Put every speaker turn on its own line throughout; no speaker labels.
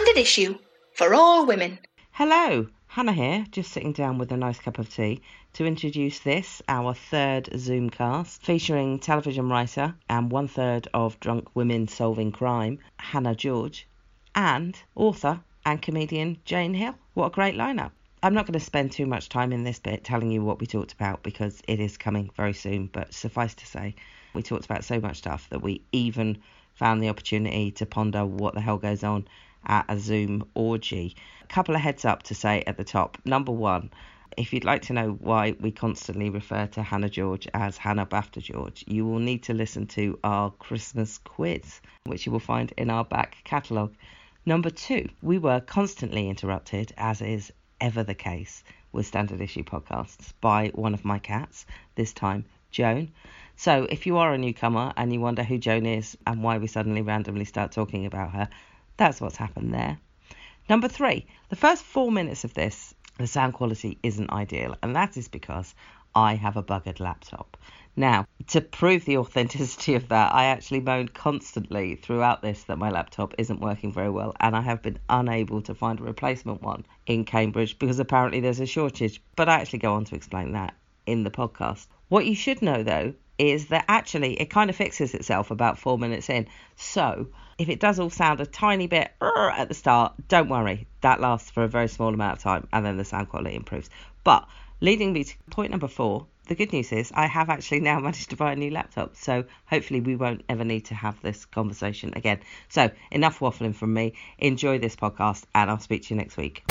Standard issue for all women.
Hello, Hannah here, just sitting down with a nice cup of tea to introduce this, our third Zoomcast, featuring television writer and one third of Drunk Women Solving Crime, Hannah George, and author and comedian Jane Hill. What a great lineup! I'm not going to spend too much time in this bit telling you what we talked about because it is coming very soon, but suffice to say, we talked about so much stuff that we even found the opportunity to ponder what the hell goes on at a Zoom orgy. A couple of heads up to say at the top. Number one, if you'd like to know why we constantly refer to Hannah George as Hannah BAFTA George, you will need to listen to our Christmas quiz, which you will find in our back catalogue. Number two, we were constantly interrupted, as is ever the case with standard issue podcasts, by one of my cats, this time Joan. So if you are a newcomer and you wonder who Joan is and why we suddenly randomly start talking about her, that's what's happened there. Number three, the first four minutes of this, the sound quality isn't ideal, and that is because I have a buggered laptop. Now, to prove the authenticity of that, I actually moaned constantly throughout this that my laptop isn't working very well, and I have been unable to find a replacement one in Cambridge because apparently there's a shortage. But I actually go on to explain that in the podcast. What you should know though is that actually it kind of fixes itself about four minutes in. So if it does all sound a tiny bit at the start, don't worry. That lasts for a very small amount of time and then the sound quality improves. But leading me to point number four, the good news is I have actually now managed to buy a new laptop. So hopefully we won't ever need to have this conversation again. So enough waffling from me. Enjoy this podcast and I'll speak to you next week.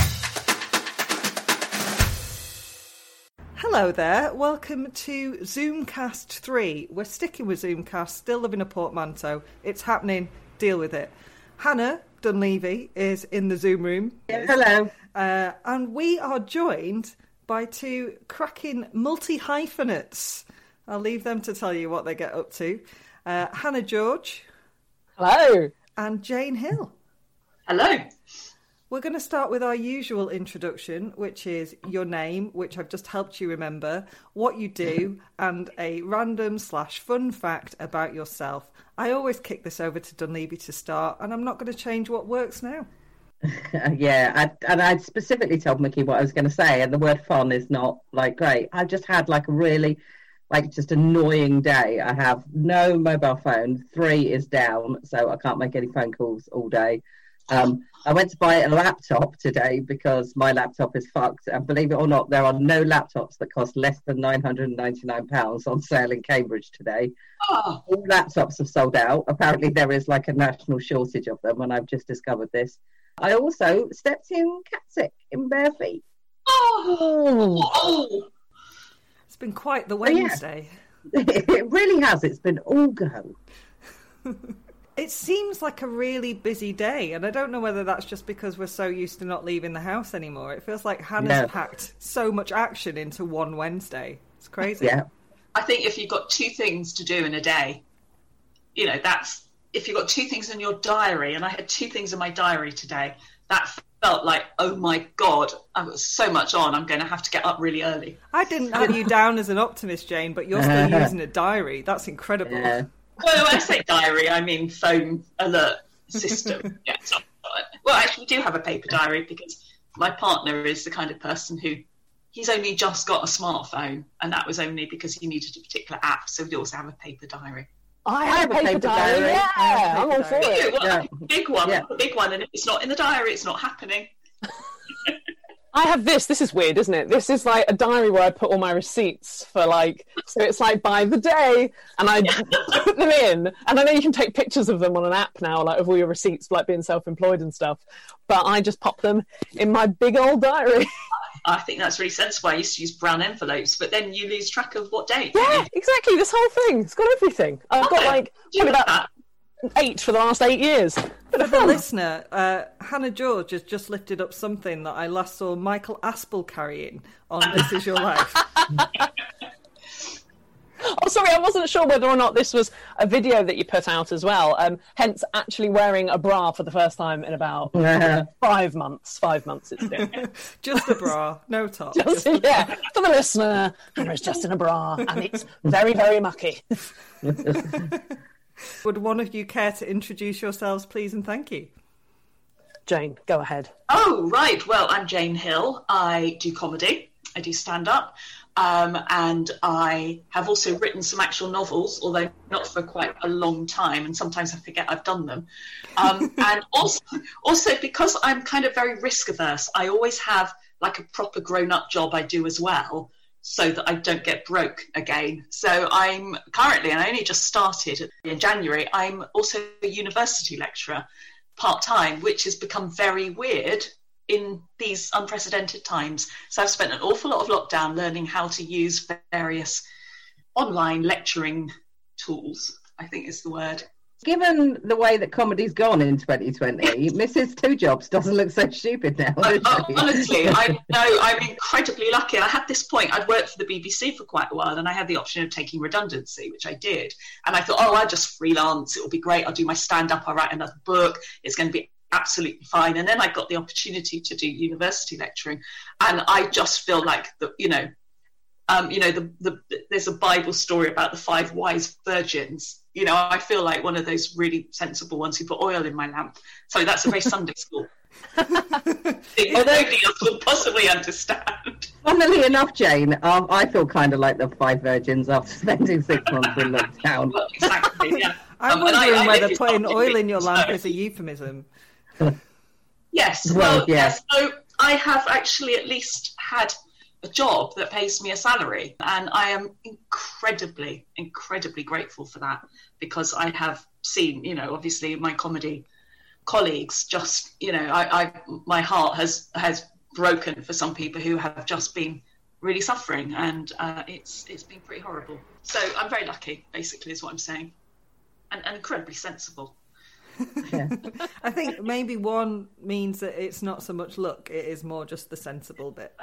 Hello there, welcome to Zoomcast 3. We're sticking with Zoomcast, still living a portmanteau. It's happening, deal with it. Hannah Dunleavy is in the Zoom room.
Hello.
Uh, and we are joined by two cracking multi hyphenates. I'll leave them to tell you what they get up to. Uh, Hannah George.
Hello.
And Jane Hill.
Hello.
We're going to start with our usual introduction, which is your name, which I've just helped you remember, what you do, and a random slash fun fact about yourself. I always kick this over to Dunleavy to start, and I'm not going to change what works now.
yeah, I, and I specifically told Mickey what I was going to say, and the word fun is not like great. I've just had like a really, like just annoying day. I have no mobile phone, three is down, so I can't make any phone calls all day. Um, I went to buy a laptop today because my laptop is fucked. And believe it or not, there are no laptops that cost less than £999 on sale in Cambridge today. Oh. All laptops have sold out. Apparently, there is like a national shortage of them, and I've just discovered this. I also stepped in cat sick in bare feet. Ah.
Oh. oh. It's been quite the oh, Wednesday.
Yeah. it really has. It's been all go.
It seems like a really busy day, and I don't know whether that's just because we're so used to not leaving the house anymore. It feels like Hannah's no. packed so much action into one Wednesday. It's crazy.
Yeah.
I think if you've got two things to do in a day, you know, that's if you've got two things in your diary, and I had two things in my diary today, that felt like, oh my God, I've got so much on, I'm going to have to get up really early.
I didn't have you down as an optimist, Jane, but you're still using a diary. That's incredible. Yeah
well, when I say diary, I mean phone alert system. yeah, well, actually, we do have a paper diary because my partner is the kind of person who he's only just got a smartphone, and that was only because he needed a particular app. So we also have a paper diary.
I have, I have a paper, paper diary. diary. Yeah, I'm all for it.
Well, yeah. big one, yeah. big one, and if it's not in the diary, it's not happening.
I have this. This is weird, isn't it? This is like a diary where I put all my receipts for like, so it's like by the day, and I put them in. And I know you can take pictures of them on an app now, like of all your receipts, like being self-employed and stuff. But I just pop them in my big old diary.
I think that's really sensible. I used to use brown envelopes, but then you lose track of what date.
Yeah, exactly. This whole thing. It's got everything. I've okay. got oh, like probably about that? Eight for the last eight years.
For the listener, uh, Hannah George has just lifted up something that I last saw Michael Aspel carrying on This Is Your Life.
oh, sorry, I wasn't sure whether or not this was a video that you put out as well. Um, hence, actually wearing a bra for the first time in about five months. Five months it's been.
just a bra, no top.
Just, yeah, for the listener, Hannah's just in a bra, and it's very, very mucky.
Would one of you care to introduce yourselves, please, and thank you?
Jane, go ahead.
Oh, right. Well, I'm Jane Hill. I do comedy, I do stand up, um, and I have also written some actual novels, although not for quite a long time, and sometimes I forget I've done them. Um, and also, also, because I'm kind of very risk averse, I always have like a proper grown up job I do as well. So that I don't get broke again. So I'm currently, and I only just started in January, I'm also a university lecturer part time, which has become very weird in these unprecedented times. So I've spent an awful lot of lockdown learning how to use various online lecturing tools, I think is the word.
Given the way that comedy's gone in 2020, Mrs. Two Jobs doesn't look so stupid now.
Uh, honestly, I know I'm incredibly lucky. I had this point. I'd worked for the BBC for quite a while, and I had the option of taking redundancy, which I did. And I thought, oh, I'll just freelance. It'll be great. I'll do my stand up. I'll write another book. It's going to be absolutely fine. And then I got the opportunity to do university lecturing, and I just feel like the, you know, um, you know, the, the, there's a Bible story about the five wise virgins. You know, I feel like one of those really sensible ones who put oil in my lamp. So that's a very Sunday school. thing that nobody else will possibly understand.
Funnily enough, Jane, um, I feel kind of like the five virgins after spending six months in lockdown.
Well, exactly, yeah.
I'm
Um, and I-
wondering
I
whether putting oil in your lamp
so-
is a euphemism.
Yes.
Well,
Well,
yeah.
yes. So I have actually at least had a job that pays me a salary, and I am incredibly, incredibly grateful for that because I have seen, you know, obviously my comedy colleagues just, you know, I, I my heart has has broken for some people who have just been really suffering, and uh, it's it's been pretty horrible. So I'm very lucky, basically, is what I'm saying, and, and incredibly sensible. Yeah.
I think maybe one means that it's not so much luck; it is more just the sensible bit.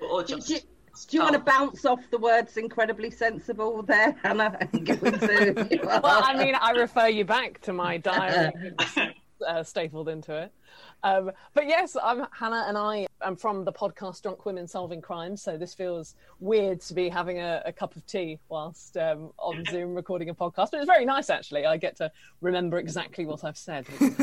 Or just
do- do you want to
Oh.
bounce off the words incredibly sensible there, Hannah? and
Well, I mean, I refer you back to my diary uh, stapled into it. Um, but yes, I'm Hannah, and I am from the podcast Drunk Women Solving Crime. So this feels weird to be having a, a cup of tea whilst um, on Zoom recording a podcast. But it's very nice, actually. I get to remember exactly what I've said. Which is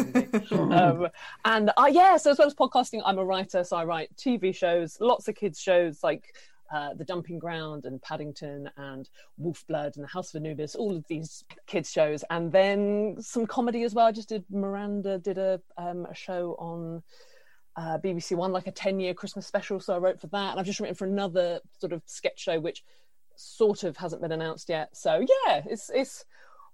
handy. um, and I, yeah, so as well as podcasting, I'm a writer. So I write TV shows, lots of kids shows like uh, The Dumping Ground and Paddington and Wolfblood and The House of Anubis, all of these kids shows, and then some comedy as well. I just did Miranda did a um, a show on uh, BBC One, like a ten year Christmas special, so I wrote for that, and I've just written for another sort of sketch show which sort of hasn't been announced yet. So yeah, it's it's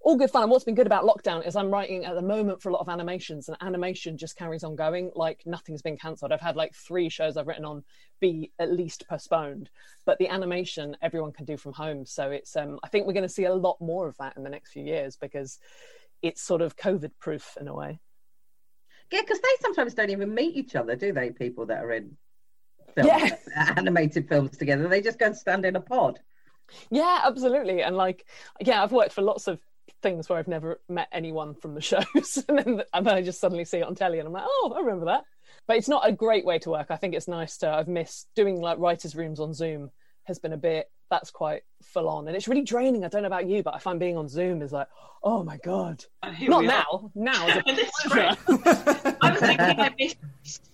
all good fun. And what's been good about lockdown is I'm writing at the moment for a lot of animations, and animation just carries on going. Like nothing's been cancelled. I've had like three shows I've written on be at least postponed, but the animation everyone can do from home. So it's um, I think we're going to see a lot more of that in the next few years because it's sort of COVID proof in a way.
yeah, because they sometimes don't even meet each other, do they? People that are in film,
Yeah.
animated films together, they just go and stand in a pod.
Yeah, absolutely. And like, yeah, I've worked for lots of things where I've never met anyone from the shows, and then and then I just suddenly see it on telly, and I'm like, oh, I remember that. But it's not a great way to work. I think it's nice to. I've missed doing like writers' rooms on Zoom. Has been a bit. That's quite full on, and it's really draining. I don't know about you, but I find being on Zoom is like, oh my god.
Oh, and
Not now. Now is a
It's
pleasure.
great. I was thinking I miss,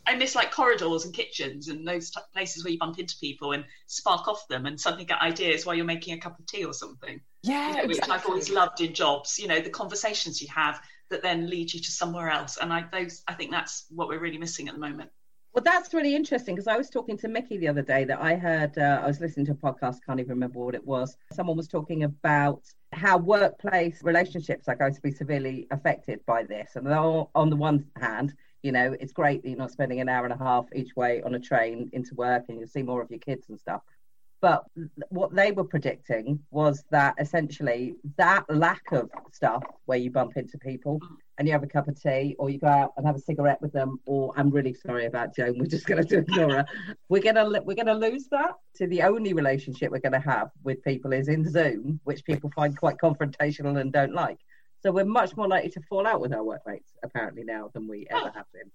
I miss like corridors and kitchens and those t- places where you bump into people and spark off them and suddenly get ideas while you're making a cup of tea or something.
Yeah,
Which I've always loved in jobs. You know, the conversations you have that then lead you to somewhere else. And I those I think that's what we're really missing at the moment.
Well, that's really interesting because I was talking to Mickey the other day that I heard, uh, I was listening to a podcast, can't even remember what it was. Someone was talking about how workplace relationships are going to be severely affected by this. And on on the one hand, you know, it's great that you're not spending an hour and a half each way on a train into work and you'll see more of your kids and stuff. But what they were predicting was that essentially that lack of stuff where you bump into people and you have a cup of tea or you go out and have a cigarette with them or I'm really sorry about Joan we're just going to ignore her. We're going to we're going to lose that so the only relationship we're going to have with people is in Zoom which people find quite confrontational and don't like. So we're much more likely to fall out with our workmates apparently now than we ever have been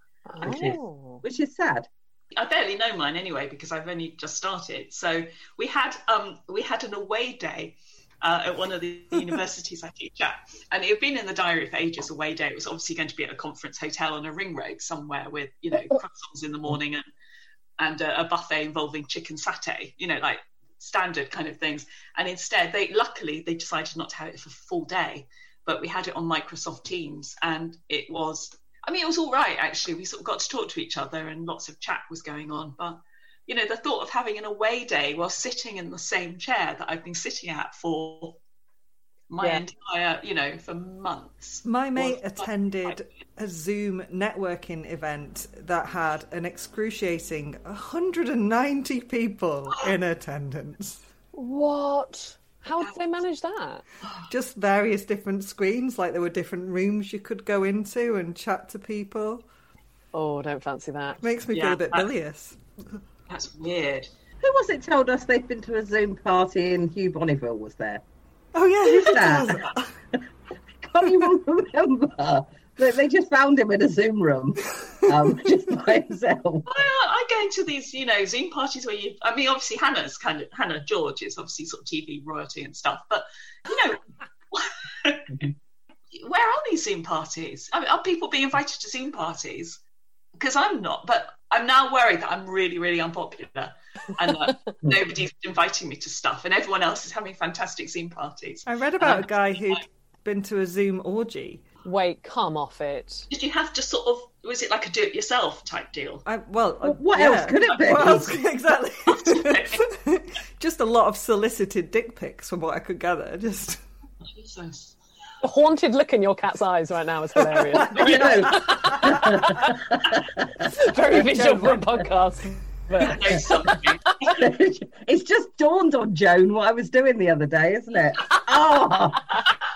which is
Oh.
which is sad
I barely know mine anyway because I've only just started. So we had um we had an away day uh, at one of the universities I teach at. And it had been in the diary for ages, away day. It was obviously going to be at a conference hotel on a ring road somewhere with, you know, croissants in the morning and, and a, a buffet involving chicken satay, you know, like standard kind of things. And instead, they luckily they decided not to have it for a full day, but we had it on Microsoft Teams, and it was. I mean, it was all right actually. We sort of got to talk to each other, and lots of chat was going on. But you know, the thought of having an away day while sitting in the same chair that I've been sitting at for my
Yeah.
entire, you know, for months.
My mate attended a Zoom networking event that had an excruciating 190 people in attendance.
What? How did they manage that?
Just various different screens, like there were different rooms you could go into and chat to people.
Oh, don't fancy that.
Makes me feel a bit
that-
bilious.
That's weird.
Who was it told us they'd been to a Zoom party and Hugh Bonneville was there?
Oh yeah, who's
that?
that?
Can't even remember. They, they just found him in a Zoom room, um, just by himself.
I, I go to these, you know, Zoom parties where you. I mean, obviously Hannah's kind of Hannah George is obviously sort of TV royalty and stuff, but you know, where are these Zoom parties? I mean, are people being invited to Zoom parties? Because I'm not, but I'm now worried that I'm really, really unpopular, and that nobody's inviting me to stuff, and everyone else is having fantastic Zoom parties.
I read about a guy who'd been to a Zoom orgy.
Wait, come off it.
Did you have to sort of? Was it like a do-it-yourself type deal?
I, well, uh,
What
yeah.
else could it be?
What else? Exactly. Just a lot of solicited dick pics, from what I could gather. Just
Jesus.
The haunted look in your cat's eyes right now is hilarious.
You know,
Very visual for a podcast. But
it's just dawned on Joan what I was doing the other day, isn't it? Oh,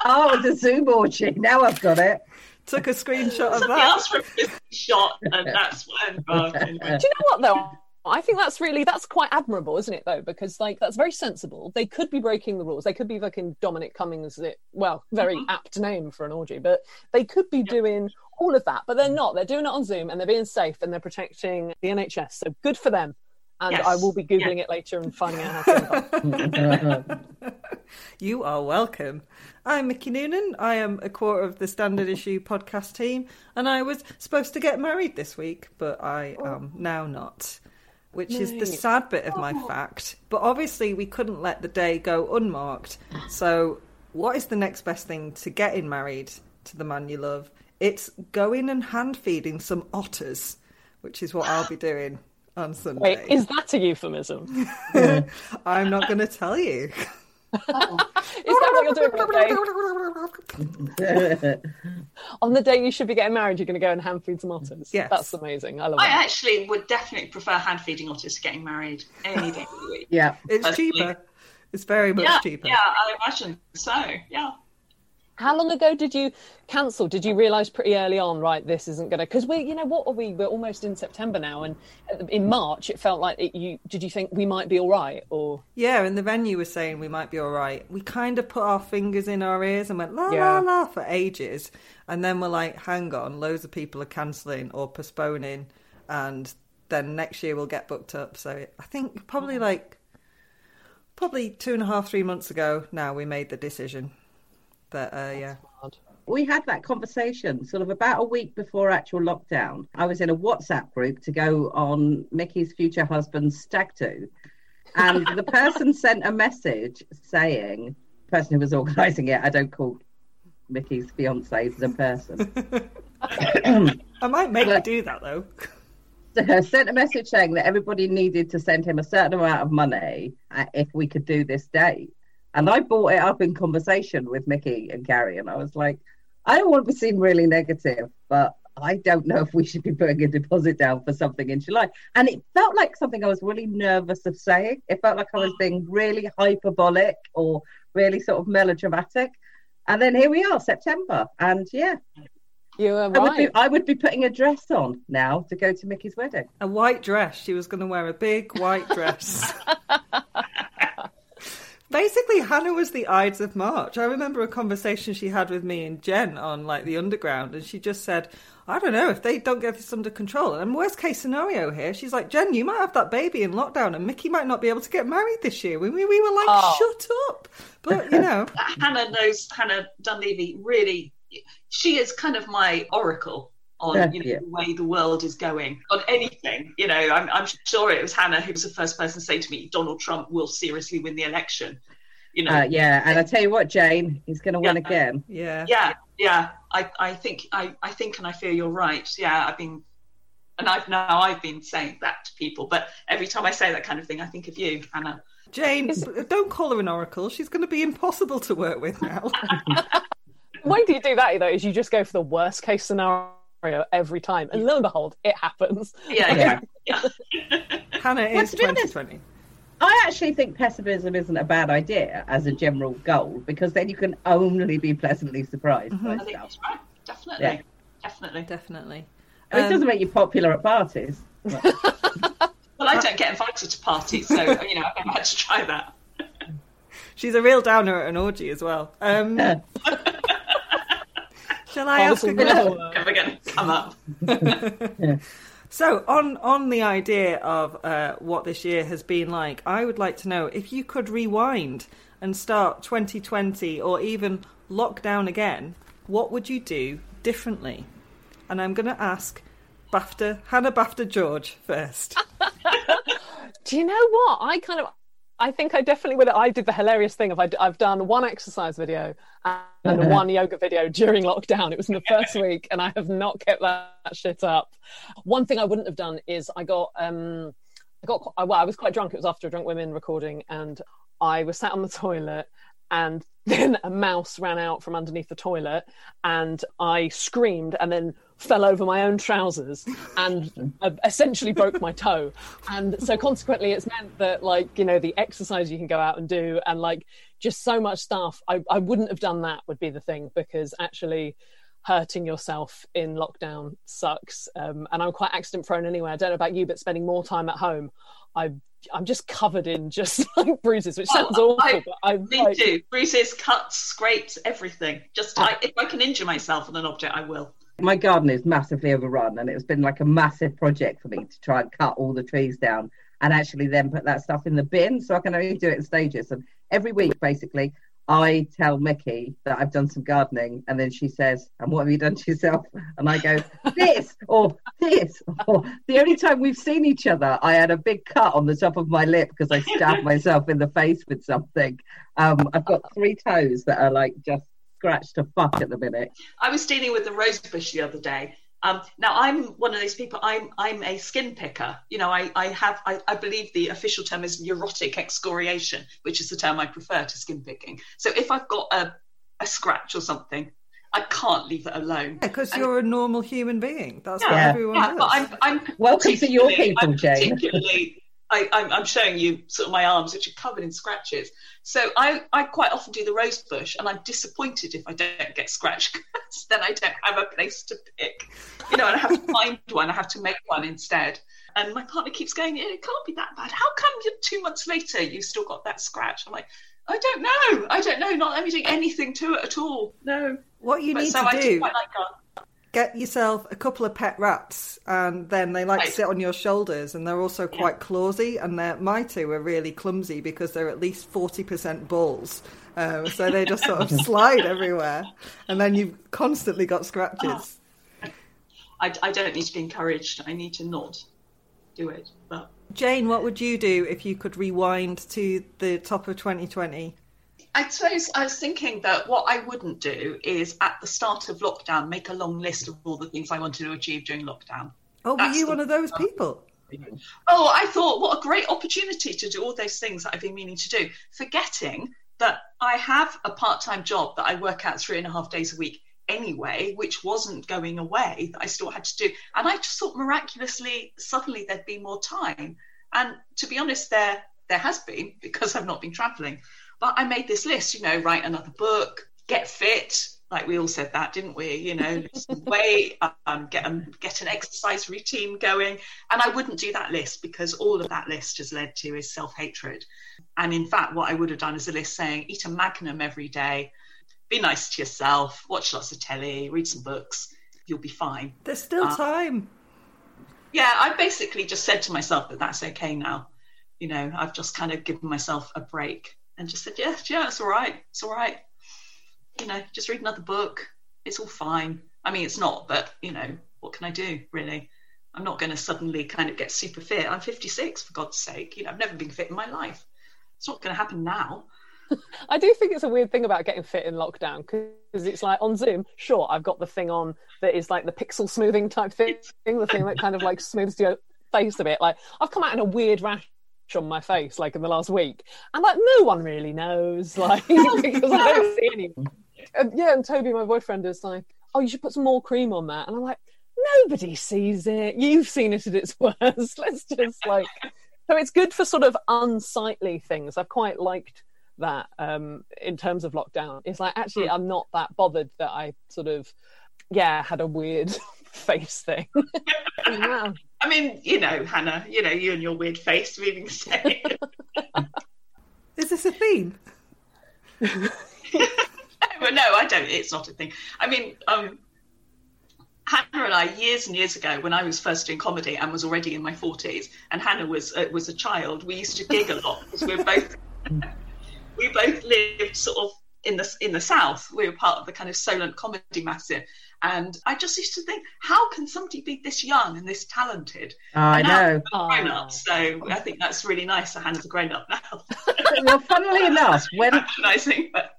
oh, it was a Zoom orgy. Now I've got it.
took a screenshot of
Somebody
that.
asked for a shot, and that's when. Anyway.
do you know what though? I think that's really that's quite admirable, isn't it? Though, because like that's very sensible. They could be breaking the rules. They could be fucking Dominic Cummings. It well, very mm-hmm. apt name for an orgy, but they could be doing all of that. But they're not. They're doing it on Zoom and they're being safe and they're protecting the NHS. So good for them. And
Yes.
I will be googling it later and finding out how to.
You are welcome. I'm Mickey Noonan. I am a quarter of the Standard Issue podcast team, and I was supposed to get married this week, but I oh. am now not. Which is the sad bit of my oh. fact. But obviously, we couldn't let the day go unmarked. So, what is the next best thing to getting married to the man you love? It's going and hand feeding some otters, which is what I'll be doing on Sunday.
Wait, is that a euphemism?
I'm not going to tell you.
Is that what you're doing on the day? On the day you should be getting married, you're going to go and hand feed some otters.
Yes.
That's amazing. I love
I
it.
actually would definitely prefer hand feeding otters to getting married any day of the week.
Yeah.
It's
Personally.
cheaper. It's very much
Yeah,
cheaper.
yeah, I imagine so. Yeah.
How long ago did you cancel? Did you realise pretty early on, right? This isn't going to because we, you know, what are we? We're almost in September now, and uh, in March it felt like it, you. Did you think we might be all right, or
Yeah, and the venue was saying we might be all right. We kind of put our fingers in our ears and went la
Yeah.
la la for ages, and then we're like, hang on, loads of people are cancelling or postponing, and then next year we'll get booked up. So I think probably mm. like probably two and a half, three months ago now we made the decision that uh, yeah.
we had that conversation sort of about a week before actual lockdown. I was in a WhatsApp group to go on Mickey's future husband's stag do, and the person sent a message saying, the person who was organising it, I don't call Mickey's fiancés a person,
I might make you do that though.
sent a message saying that everybody needed to send him a certain amount of money uh, if we could do this date. And I brought it up in conversation with Mickey and Gary, and I was like, I don't want to be seen really negative, but I don't know if we should be putting a deposit down for something in July. And it felt like something I was really nervous of saying. It felt like I was being really hyperbolic or really sort of melodramatic. And then here we are, September, and yeah,
you were
I would be
right?
I would be putting a dress on now to go to Mickey's wedding.
A white dress. She was going to wear a big white dress. Basically, Hannah was the Ides of March. I remember a conversation she had with me and Jen on like the underground, and she just said, "I don't know if they don't get this under control." And worst case scenario here, she's like, "Jen, you might have that baby in lockdown, and Mickey might not be able to get married this year." We we, we were like,
Oh.
"Shut up!" But you know,
Hannah knows Hannah Dunleavy really. She is kind of my oracle on you know,
yeah.
the way the world is going on anything. You know, I'm, I'm sure it was Hannah who was the first person to say to me, "Donald Trump will seriously win the election." You know,
Uh, yeah, and I tell you what, Jane, he's going to win again.
yeah,
yeah, yeah. I, I think I, I think and I feel you're right. Yeah, I've been and I've now I've been saying that to people, but every time I say that kind of thing, I think of you, Hannah.
Jane, don't call her an oracle. She's going to be impossible to work with now.
Why do you do that though is you just go for the worst case scenario every time, and lo and behold, it happens.
Yeah,
Yeah.
yeah.
Hannah is
to be honest-
2020.
I actually think pessimism isn't a bad idea as a general goal because then you can only be pleasantly surprised by
I think
stuff.
that's right. Definitely,
Yeah.
definitely.
Definitely.
I mean, it
Um,
doesn't make you popular at parties. but-
Well, I don't get invited to parties, so you know I've had to try that.
She's a real downer at an orgy as well. Um, shall I
Oh,
ask
this
a
will never
question?
work.
Never going to come up.
So, on on the idea of uh, what this year has been like, I would like to know if you could rewind and start 2020 or even lockdown again, what would you do differently? And I'm going to ask BAFTA Hannah BAFTA George first.
Do you know what? I kind of, I think I definitely would. I did the hilarious thing of I, I've done one exercise video and one yoga video during lockdown. It was in the first week, and I have not kept that shit up. One thing I wouldn't have done is I got, um, I got, well, I was quite drunk. It was after a drunk women recording, and I was sat on the toilet. And then a mouse ran out from underneath the toilet, and I screamed and then fell over my own trousers and uh, essentially broke my toe. And so, consequently, it's meant that, like, you know, the exercise you can go out and do, and like just so much stuff. I, I wouldn't have done that, would be the thing, because actually hurting yourself in lockdown sucks. Um, and I'm quite accident prone anyway. I don't know about you, but spending more time at home, I, I'm just covered in just like bruises, which sounds
Oh,
awful,
I-
but I
Me
like,
too. Bruises, cuts, scrapes, everything. Just I, if I can injure myself on an object, I will.
My garden is massively overrun, and it's been like a massive project for me to try and cut all the trees down and actually then put that stuff in the bin. So I can only do it in stages. And every week, basically, I tell Mickey that I've done some gardening, and then she says, "And what have you done to yourself?" And I go, "This or this." Or the only time we've seen each other, I had a big cut on the top of my lip because I stabbed myself in the face with something. Um, I've got three toes that are like just scratched to fuck at the minute.
I was dealing with the rose bush the other day. Um, now I'm one of those people. I'm I'm a skin picker. You know, I I have I, I believe the official term is neurotic excoriation, which is the term I prefer to skin picking. So if I've got a a scratch or something, I can't leave it alone.
Because
And-
you're a normal human being. That's what everyone
yeah,
does.
but I'm I'm
Welcome to your people,
I'm
Jane.
Particularly, I, I'm, I'm showing you sort of my arms, which are covered in scratches. So I, I quite often do the rose bush, and I'm disappointed if I don't get scratched because then I don't have a place to pick. You know, and I have to find one. I have to make one instead. And my partner keeps going, "It can't be that bad. How come you two months later you've still got that scratch?" I'm like, "I don't know. I don't know. Not let me do anything to it at all. No."
what you
but
need
so
to
I
do,
quite like gardening.
Get yourself a couple of pet rats, and then they like
Right.
sit on your shoulders, and they're also quite clawsy. And they're, my two are really clumsy because they're at least forty percent bulls, um, so they just sort of slide everywhere, and then you've constantly got scratches.
I, I don't need to be encouraged. I need to not do it. But
Jane, what would you do if you could rewind to the top of 2020?
I suppose I was thinking that what I wouldn't do is at the start of lockdown make a long list of all the things I wanted to achieve during lockdown.
Oh, were you
the-
one of those people?
Oh, I thought what a great opportunity to do all those things that I've been meaning to do, forgetting that I have a part time job that I work out three and a half days a week anyway, which wasn't going away, that I still had to do. And I just thought miraculously, suddenly there'd be more time. And to be honest, there there has been because I've not been traveling. But I made this list, you know, write another book, get fit, Like we all said that, didn't we? You know, lose weight, um, get um, get an exercise routine going, and I wouldn't do that list because all of that list has led to is self hatred. And in fact, what I would have done is a list saying eat a magnum every day, be nice to yourself, watch lots of telly, read some books, you'll be fine.
There's still
Uh,
time.
Yeah, I basically just said to myself that that's okay now. You know, I've just kind of given myself a break and just said, yeah, yeah, it's all right, it's all right. You know, just read another book. It's all fine. I mean, it's not, but you know, what can I do really? I'm not going to suddenly kind of get super fit. I'm 56, for God's sake. You know, I've never been fit in my life. It's not going to happen now.
I do think it's a weird thing about getting fit in lockdown because it's like on Zoom, sure, I've got the thing on that is like the pixel smoothing type thing, the thing that kind of like smooths your face a bit. Like I've come out in a weird rash on my face like in the last week, and like no one really knows, like because I don't see anyone. And, yeah, and Toby, my boyfriend, is like, "Oh, you should put some more cream on that," and I'm like, "Nobody sees it. You've seen it at its worst. Let's just like." So it's good for sort of unsightly things. I've quite liked that um, in terms of lockdown. It's like actually I'm not that bothered that I sort of yeah had a weird face thing.
I mean, you know, Hannah, you know, you and your weird face the same.
Is this a theme?
no, I don't. It's not a thing. I mean, um, Hannah and I, years and years ago, when I was first doing comedy and was already in my forties, and Hannah was uh, was a child, we used to gig a lot because we were both we both lived sort of in the in the south. We were part of the kind of Solent comedy massive, and I just used to think, how can somebody be this young and this talented?
I
And
know.
I'm grown up, so I think that's really nice that Hannah's a grown up now.
well, funnily enough, when
Patronising, but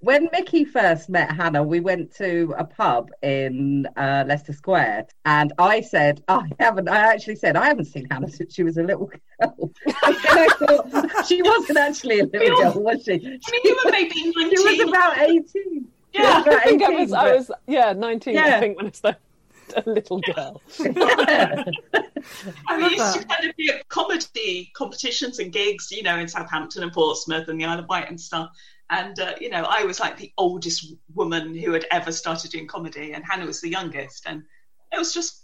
when Mickey first met Hannah, we went to a pub in uh, Leicester Square, and I said, "I haven't." I actually said, "I haven't seen Hannah since she was a little girl." and I thought she wasn't actually a little girl, was she?
I mean, you were maybe
She was about eighteen.
Yeah.
I think I
18,
was, I was, yeah, 19, I think, when I started a little girl.
Yeah.
I
love
used to
that.
kind of be at comedy competitions and gigs, you know, in Southampton and Portsmouth and the Isle of Wight and stuff. And, uh, you know, I was like the oldest woman who had ever started doing comedy, and Hannah was the youngest. And it was just,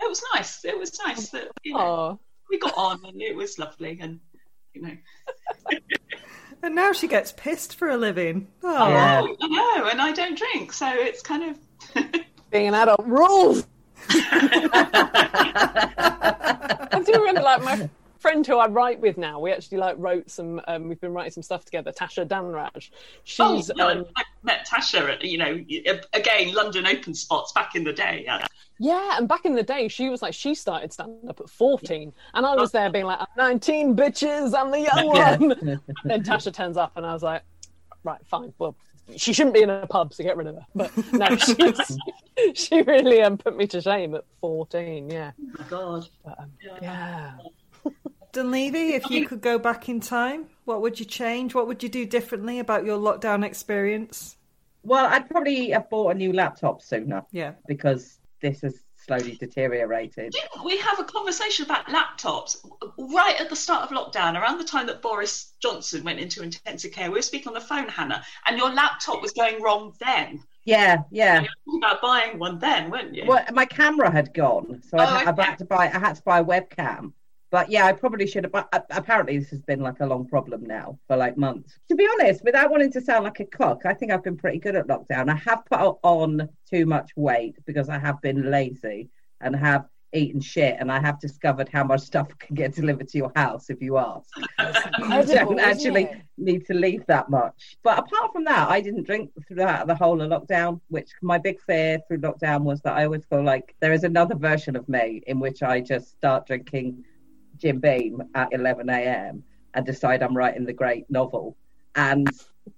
it was nice. It was nice that, you know, we got on and it was lovely. And, you know,
And now she gets pissed for a living. Oh,
Yeah.
oh, I know, and I don't drink. So it's kind of,
being an adult rules. I do remember, like my friend who I write with now. We actually like wrote some. Um, we've been writing some stuff together. Tasha Danraj. She's
oh, no,
um,
I met Tasha at, you know, again, London open spots back in the day. Yeah.
yeah, and back in the day, she was like she started stand up at fourteen, and I was there being like, "I'm nineteen, bitches, I'm the young one." and then Tasha turns up, and I was like, "Right, fine. Well, she shouldn't be in a pub, so get rid of her." But no, she's, she really um, put me to shame at fourteen. Yeah,
Oh, my God.
but, um, yeah.
Dunleavy, if you could go back in time, what would you change? What would you do differently about your lockdown experience?
Well, I'd probably have bought a new laptop sooner
Yeah.
because this has slowly deteriorated.
Didn't we have a conversation about laptops right at the start of lockdown, around the time that Boris Johnson went into intensive care? We were speaking on the phone, Hannah, and your laptop was going wrong then.
Yeah, yeah.
You were talking about buying one then, weren't you?
Well, my camera had gone, so I,
Oh,
had, I
okay.
had to buy. I had to buy a webcam. But yeah, I probably should have. But uh, apparently, this has been like a long problem now for like months. To be honest, without wanting to sound like a cock, I think I've been pretty good at lockdown. I have put on too much weight because I have been lazy and have eaten shit, and I have discovered how much stuff can get delivered to your house if you ask. you don't actually
it?
need to leave that much. But apart from that, I didn't drink throughout the whole of lockdown, which my big fear through lockdown was that I always feel like there is another version of me in which I just start drinking Jim Beam at 11 a.m. and decide I'm writing the great novel. And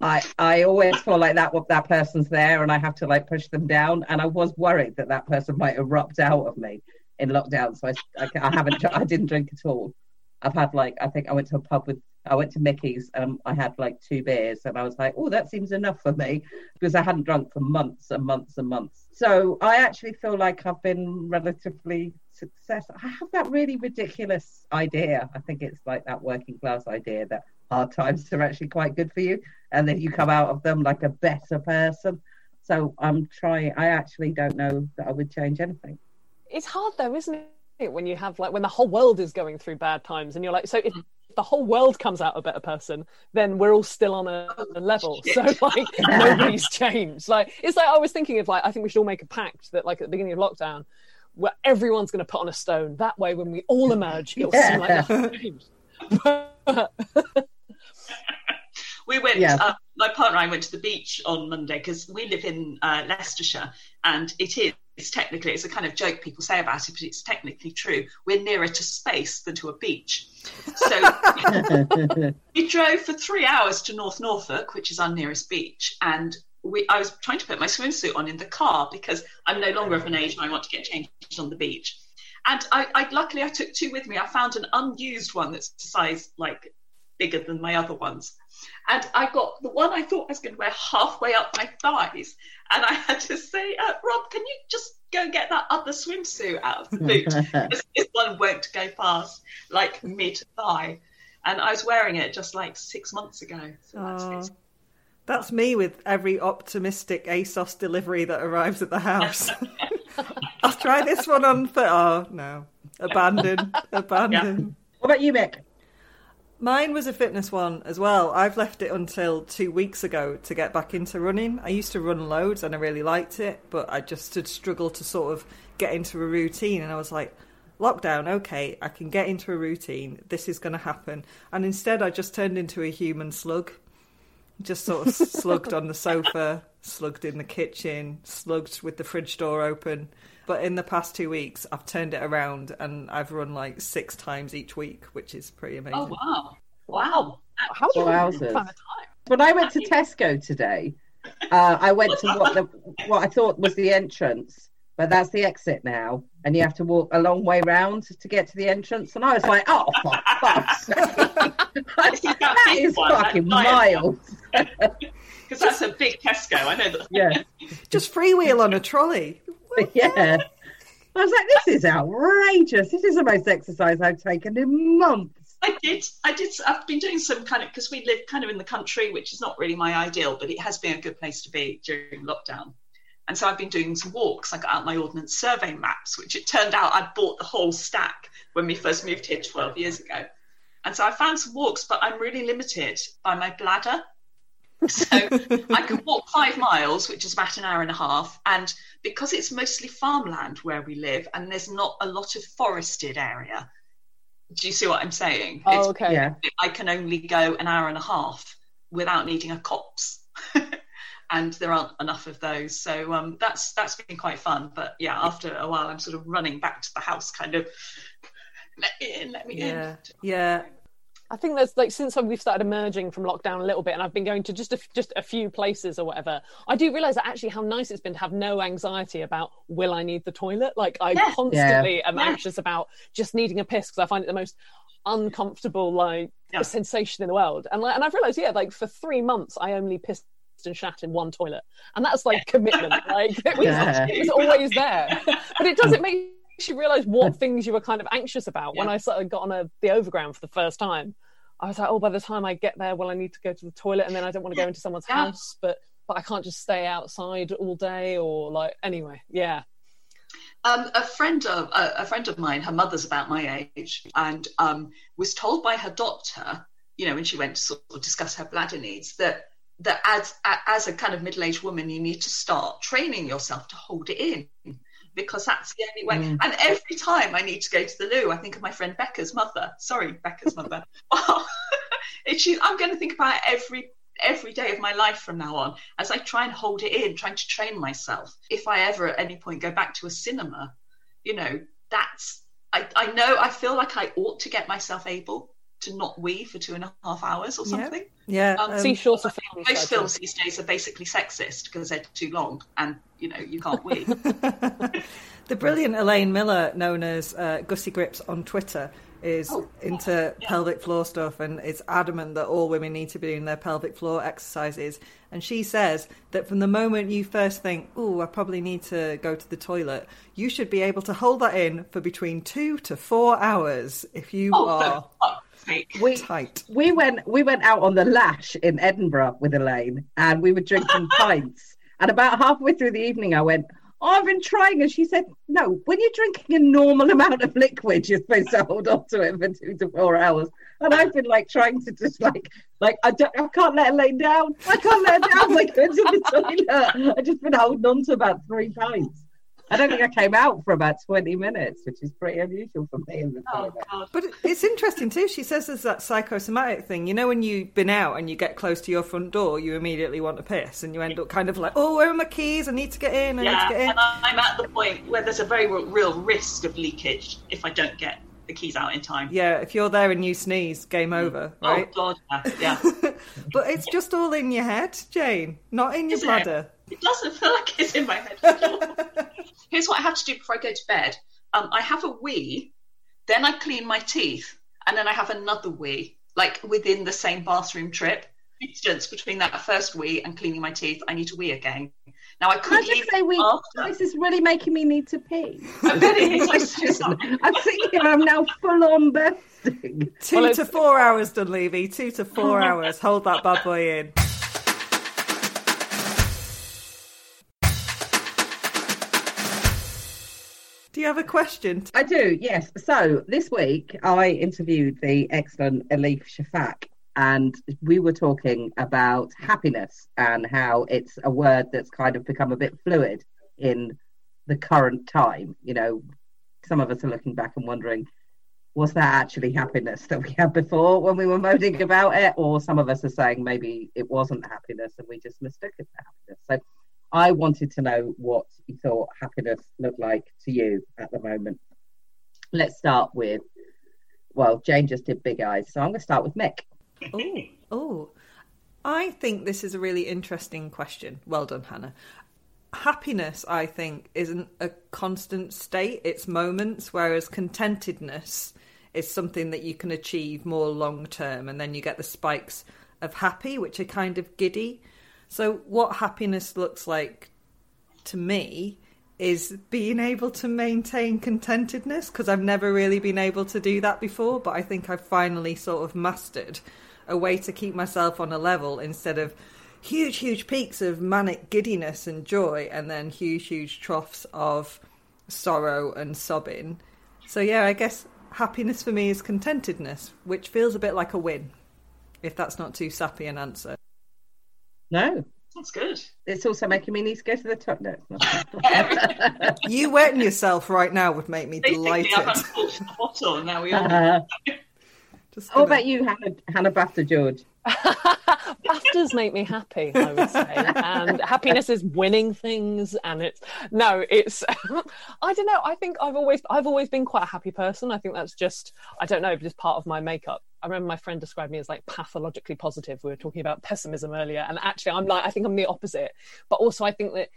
I I always feel like that what that person's there and I have to like push them down. And I was worried that that person might erupt out of me in lockdown. So I, I, I haven't I didn't drink at all. I've had like I think I went to a pub with I went to Mickey's and I had like two beers and I was like, oh, that seems enough for me because I hadn't drunk for months and months and months. So I actually feel like I've been relatively successful. I have that really ridiculous idea. I think it's like that working class idea that hard times are actually quite good for you and then you come out of them like a better person. So I'm trying. I actually don't know that I would change anything.
It's hard though, isn't it? When you have like when the whole world is going through bad times, and you're like, so if the whole world comes out a better person, then we're all still on a, a level. So like nobody's changed. Like it's like I was thinking of like I think we should all make a pact that like at the beginning of lockdown, where everyone's going to put on a stone. That way, when we all emerge, it'll seem like nothing changed.
We went.
Yeah.
Uh, my partner and I went to the beach on Monday because we live in uh, Leicestershire, and it is technically it's a kind of joke people say about it, but it's technically true. We're nearer to space than to a beach. So we drove for three hours to North Norfolk, which is our nearest beach, and we, I was trying to put my swimsuit on in the car because I'm no longer of an age where I want to get changed on the beach. And I, I luckily I took two with me. I found an unused one that's a size like bigger than my other ones. And I got the one I thought I was going to wear halfway up my thighs. And I had to say, uh, Rob, can you just go get that other swimsuit out of the boot? Because this one won't go past like mid thigh. And I was wearing it just like six months ago. So that's
Oh. That's me with every optimistic ASOS delivery that arrives at the house. I'll try this one on for. Oh, no. Abandon. Abandon.
what about you, Mick?
Mine was a fitness one as well. I've left it until two weeks ago to get back into running. I used to run loads and I really liked it, but I just had struggled to sort of get into a routine. And I was like, lockdown, okay, I can get into a routine. This is going to happen. And instead, I just turned into a human slug. Just sort of slugged on the sofa, slugged in the kitchen, slugged with the fridge door open. But in the past two weeks, I've turned it around and I've run like six times each week, which is pretty amazing.
Oh, wow. Wow.
How do you find time?
When I went to Tesco today, uh, I went to what the what I thought was the entrance, but that's the exit now, and you have to walk a long way round to get to the entrance. And I was like, "Oh, for fuck's sake. that is fucking miles."
Because that's a big Tesco. I know that.
Yeah,
Just freewheel on a trolley.
yeah. I was like, "This is outrageous. This is the most exercise I've taken in months."
I did. I did. I've been doing some kind of because we live kind of in the country, which is not really my ideal, but it has been a good place to be during lockdown. And so I've been doing some walks. I got out my ordnance survey maps, which it turned out I'd bought the whole stack when we first moved here 12 years ago. And so I found some walks, but I'm really limited by my bladder. So I can walk five miles, which is about an hour and a half. And because it's mostly farmland where we live and there's not a lot of forested area, do you see what I'm saying? It's-
Oh, okay.
Yeah,
I can only go an hour and a half without needing a copse. and there aren't enough of those. So um, that's that's been quite fun. But yeah, after a while I'm sort of running back to the house kind of let me in, let me
Yeah.
in.
Yeah.
I think there's like since we've started emerging from lockdown a little bit, and I've been going to just a, just a few places or whatever. I do realise that actually how nice it's been to have no anxiety about will I need the toilet. Like I
Yeah.
constantly am
Yeah.
anxious about just needing a piss because I find it the most uncomfortable like
Yeah.
sensation in the world. And like, and I've realised yeah, like for three months I only pissed and shat in one toilet, and that's like commitment. Like it was, it was always there, but it does it make you realise what things you were kind of anxious about when I sort of got on a, the overground for the first time. I was like, oh, by the time I get there, well, I need to go to the toilet, and then I don't want to go into someone's
Yeah.
house, but but I can't just stay outside all day or like anyway, yeah.
Um, a friend of a, a friend of mine, her mother's about my age, and um, was told by her doctor, you know, when she went to sort of discuss her bladder needs, that that as as a kind of middle aged woman, you need to start training yourself to hold it in. Because that's the only way.
Mm.
And every time I need to go to the loo, I think of my friend Becca's mother. Sorry, Becca's mother. She, I'm going to think about it every every day of my life from now on as I try and hold it in, trying to train myself. If I ever at any point go back to a cinema, you know, that's I, I know I feel like I ought to get myself able to not wee for two and a half hours or something.
Yeah.
Um,
um,
See shorter films.
Most films these days are basically sexist because they're too long and you know you can't wee.
the brilliant Elaine Miller, known as uh, Gusset Grippers on Twitter, is
Oh,
into pelvic floor stuff and is adamant that all women need to be doing their pelvic floor exercises. And she says that from the moment you first think, "Oh, I probably need to go to the toilet," you should be able to hold that in for between two to four hours if you
oh,
are
for fuck's
we
tight.
we went we went out on the lash in Edinburgh with Elaine, and we were drinking pints. And about halfway through the evening, I went, oh, I've been trying. And she said, no, when you're drinking a normal amount of liquid, you're supposed to hold on to it for two to four hours. And I've been like trying to just like, like I, don't, I can't let her lay down. I can't let her down. Like, go to the toilet. I've just been holding on to about three pints. I don't think I came out for about 20 minutes, which is pretty unusual for me. In the
Oh. God.
But it's interesting too. She says there's that psychosomatic thing. You know, when you've been out and you get close to your front door, you immediately want to piss, and you end up kind of like, "Oh, where are my keys? I need to get in. I need
Yeah,
to get in."
and I- I'm at the point where there's a very real- real risk of leakage if I don't get the keys out in time.
Yeah, if you're there and you sneeze, game mm. over, oh, right?
Oh God, yeah. yeah.
But it's just all in your head, Jane, not in your
Is
bladder.
It doesn't feel like it's in my head. Here's what I have to do before I go to bed. Um, I have a wee, then I clean my teeth, and then I have another wee, like within the same bathroom trip. Distance between that first wee and cleaning my teeth, I need to wee again. Now I
Can I just say, we,
after.
this is really making me need to pee.
I bet it is. I'm so sorry.
I'm thinking I'm now full on bursting.
Two
Well,
to four hours, Dunleavy. Two to four hours. Hold that bad boy in. Do you have a question?
I do, yes. So this week I interviewed the excellent Elif Shafak, and we were talking about happiness and how it's a word that's kind of become a bit fluid in the current time. You know, some of us are looking back and wondering, was that actually happiness that we had before when we were moaning about it? Or some of us are saying maybe it wasn't happiness and we just mistook it for happiness. So I wanted to know what you thought happiness looked like to you at the moment. Let's start with, well, Jane just did big eyes, so I'm going to start with Mick.
Oh, oh. I think this is a really interesting question. Well done, Hannah. Happiness, I think, isn't a constant state, it's moments, whereas contentedness is something that you can achieve more long term, and then you get the spikes of happy, which are kind of giddy. So, what happiness looks like to me is being able to maintain contentedness because I've never really been able to do that before, but I think I've finally sort of mastered a way to keep myself on a level instead of huge, huge peaks of manic giddiness and joy and then huge, huge troughs of sorrow and sobbing. So, yeah, I guess happiness for me is contentedness, which feels a bit like a win, if that's not too sappy an answer.
No,
That's good.
it's also making me need to go to the toilet.
You wetting yourself right now would make me
Basically, I've
delighted.
uncorked the bottle, now we all.
uh,
Just
what
gonna-
about you, Hannah, Hannah Bafta George?
BAFTAs make me happy, I would say. And happiness is winning things and it's no, it's I don't know. I think I've always I've always been quite a happy person. I think that's just I don't know, just part of my makeup. I remember my friend described me as like pathologically positive. We were talking about pessimism earlier, and actually I'm like I think I'm the opposite. But also I think that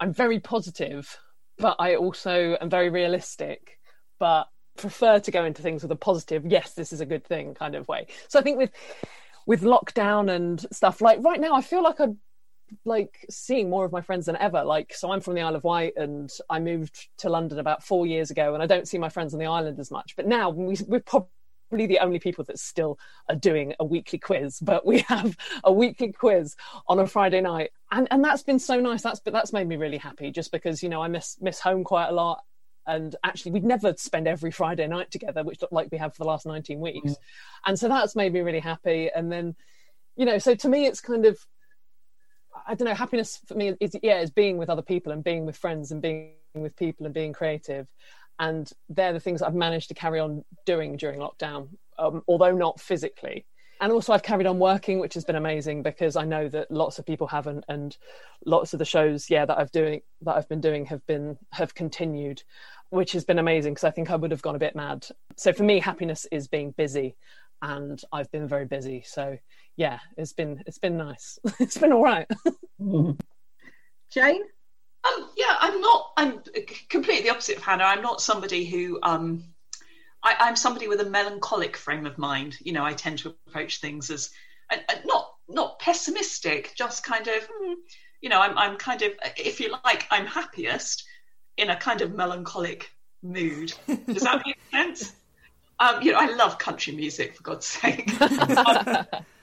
I'm very positive, but I also am very realistic. But prefer to go into things with a positive, yes, this is a good thing kind of way. So I think with with lockdown and stuff like right now i feel like i'm like seeing more of my friends than ever like so i'm from the isle of wight and i moved to london about four years ago and i don't see my friends on the island as much but now we, we're probably the only people that still are doing a weekly quiz but we have a weekly quiz on a friday night. And and that's been so nice. That's but that's made me really happy just because you know i miss miss home quite a lot. And actually we'd never spend every friday night together which looked like we have for the last 19 weeks.
Mm.
and so that's made me really happy. And then you know so to me it's kind of i don't know happiness for me is yeah is being with other people and being with friends and being with people and being creative and they're the things i've managed to carry on doing during lockdown um, although not physically. And also i've carried on working which has been amazing because i know that lots of people haven't and lots of the shows yeah that i've doing that i've been doing have been have continued which has been amazing because i think i would have gone a bit mad. So for me happiness is being busy and i've been very busy. So yeah it's been it's been nice. It's been all right.
Jane?
Um, yeah, I'm not. I'm completely the opposite of Hannah. I'm not somebody who. Um, I, I'm somebody with a melancholic frame of mind. You know, I tend to approach things as not not pessimistic, just kind of. hmm, You know, I'm I'm kind of, if you like, I'm happiest in a kind of melancholic mood. Does that make sense? Um, you know, I love country music for God's sake.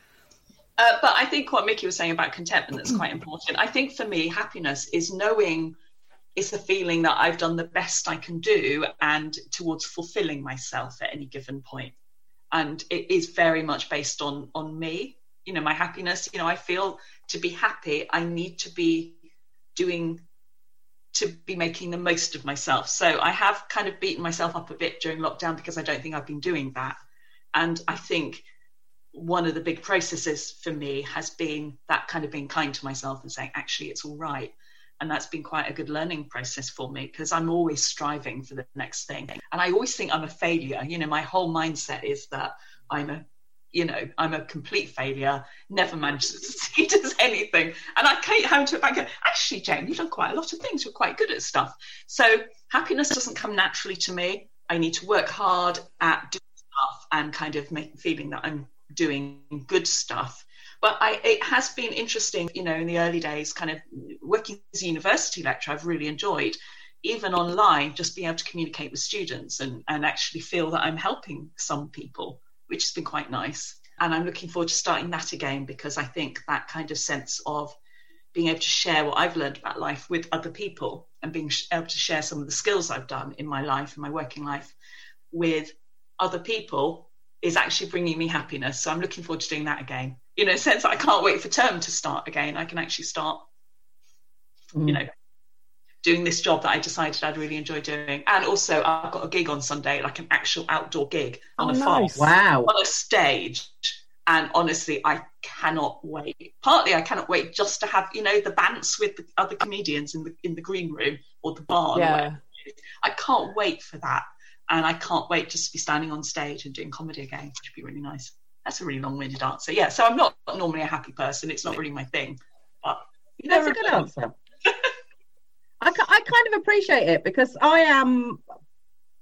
Uh, but I think what Mickey was saying about contentment that's quite important. I think for me, happiness is knowing it's the feeling that I've done the best I can do and towards fulfilling myself at any given point. And it is very much based on on me. You know, my happiness. You know, I feel to be happy, I need to be doing to be making the most of myself. So I have kind of beaten myself up a bit during lockdown because I don't think I've been doing that. And I think one of the big processes for me has been that kind of being kind to myself and saying, actually, it's all right. And that's been quite a good learning process for me because I'm always striving for the next thing. And I always think I'm a failure. You know, my whole mindset is that I'm a you know, I'm a complete failure, never managed to succeed as anything. And I came home to it back actually, Jane, you've done quite a lot of things. You're quite good at stuff. So happiness doesn't come naturally to me. I need to work hard at doing stuff and kind of make feeling that I'm doing good stuff. But I, it has been interesting, you know, in the early days, kind of working as a university lecturer, I've really enjoyed, even online, just being able to communicate with students and, and actually feel that I'm helping some people, which has been quite nice. And I'm looking forward to starting that again because I think that kind of sense of being able to share what I've learned about life with other people and being able to share some of the skills I've done in my life, in my working life, with other people is actually bringing me happiness. So I'm looking forward to doing that again. You know, in a sense I can't wait for term to start again. I can actually start, mm. you know, doing this job that I decided I'd really enjoy doing. And also I've got a gig on Sunday, like an actual outdoor gig on
oh,
a
nice.
farm.
Wow.
On a stage. And honestly, I cannot wait. Partly I cannot wait just to have, you know, the bants with the other comedians in the in the green room or the barn.
Yeah.
I can't wait for that and I can't wait just to be standing on stage and doing comedy again, which would be really nice. That's a really long-winded answer. Yeah, so I'm not normally a happy person. It's not really my thing, but
you know, that's a good answer. I, I kind of appreciate it because I am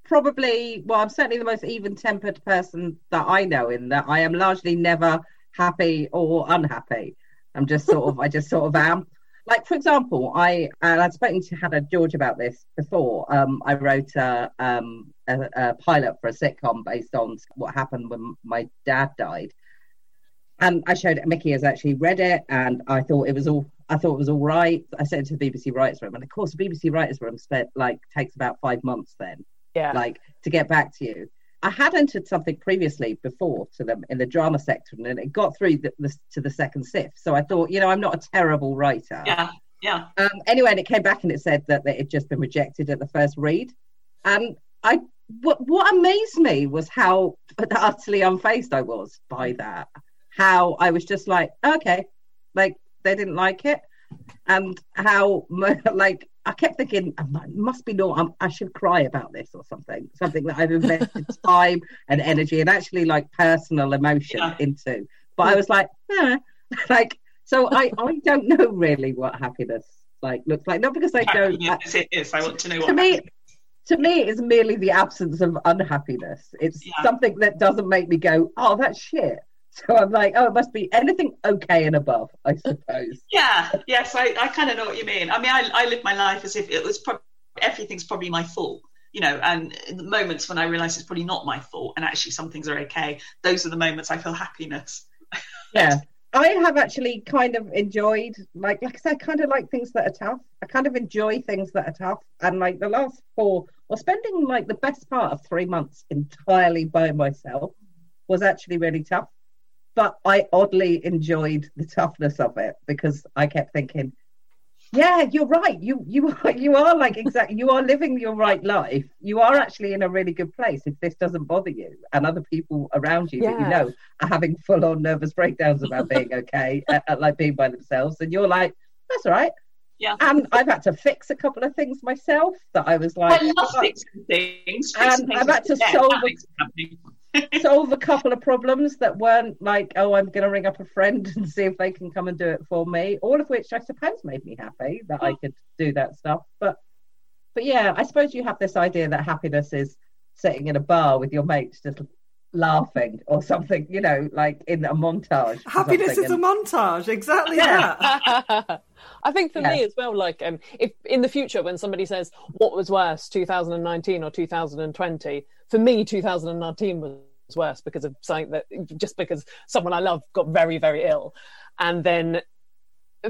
probably well, I'm certainly the most even-tempered person that I know. In that I am largely never happy or unhappy. I'm just sort of I just sort of am like for example, I and I'd spoken to Hannah George about this before. Um, I wrote a, um, a, a, pilot for a sitcom based on what happened when my dad died, and I showed it. Mickey has actually read it, and I thought it was all. I thought it was all right. I sent it to the BBC Writers Room, and of course, the BBC Writers Room spent like takes about five months then,
yeah,
like to get back to you. I had entered something previously before to them in the drama section, and it got through the, the, to the second SIF. So I thought, you know, I'm not a terrible writer.
Yeah, yeah.
Um, anyway, and it came back and it said that, that it had just been rejected at the first read. And I, what, what amazed me was how utterly unfazed I was by that. How I was just like, okay, like they didn't like it, and how like I kept thinking, it must be no, I should cry about this or something, something that I've invested time and energy and actually like personal emotion yeah. into. But I was like, eh. like, so I, I don't know really what happiness like looks like. Not because I don't.
Yes, it is. I want to know.
To me, to me, it's merely the absence of unhappiness. It's yeah. something that doesn't make me go, oh, that's shit. So I'm like, oh, it must be anything okay and above, I suppose.
Yeah, yes, I, I kind of know what you mean. I mean, I, I live my life as if it was pro- everything's probably my fault, you know, and the moments when I realise it's probably not my fault and actually some things are okay, those are the moments I feel happiness.
yeah. I have actually kind of enjoyed, like, like I said, I kind of like things that are tough. I kind of enjoy things that are tough. And like the last four, or spending like the best part of three months entirely by myself was actually really tough but I oddly enjoyed the toughness of it because I kept thinking, yeah, you're right. You you are you are like exactly you are living your right life. You are actually in a really good place if this doesn't bother you and other people around you yeah. that you know are having full on nervous breakdowns about being okay, uh, uh, like being by themselves, and you're like, that's all right.
Yeah.
And I've had to fix a couple of things myself that I was like,
I love oh. fixing things.
Fixing
and
things I've had to solve solve a couple of problems that weren't like, oh, I'm going to ring up a friend and see if they can come and do it for me. All of which I suppose made me happy that I hmm. could do that stuff. But, but yeah, I suppose you have this idea that happiness is sitting in a bar with your mates just laughing or something, you know, like in a montage.
Happiness is and... a montage, exactly that.
I think for yeah. me as well, like um, if in the future when somebody says what was worse, 2019 or 2020, for me 2019 was worse because of something that just because someone I love got very, very ill. And then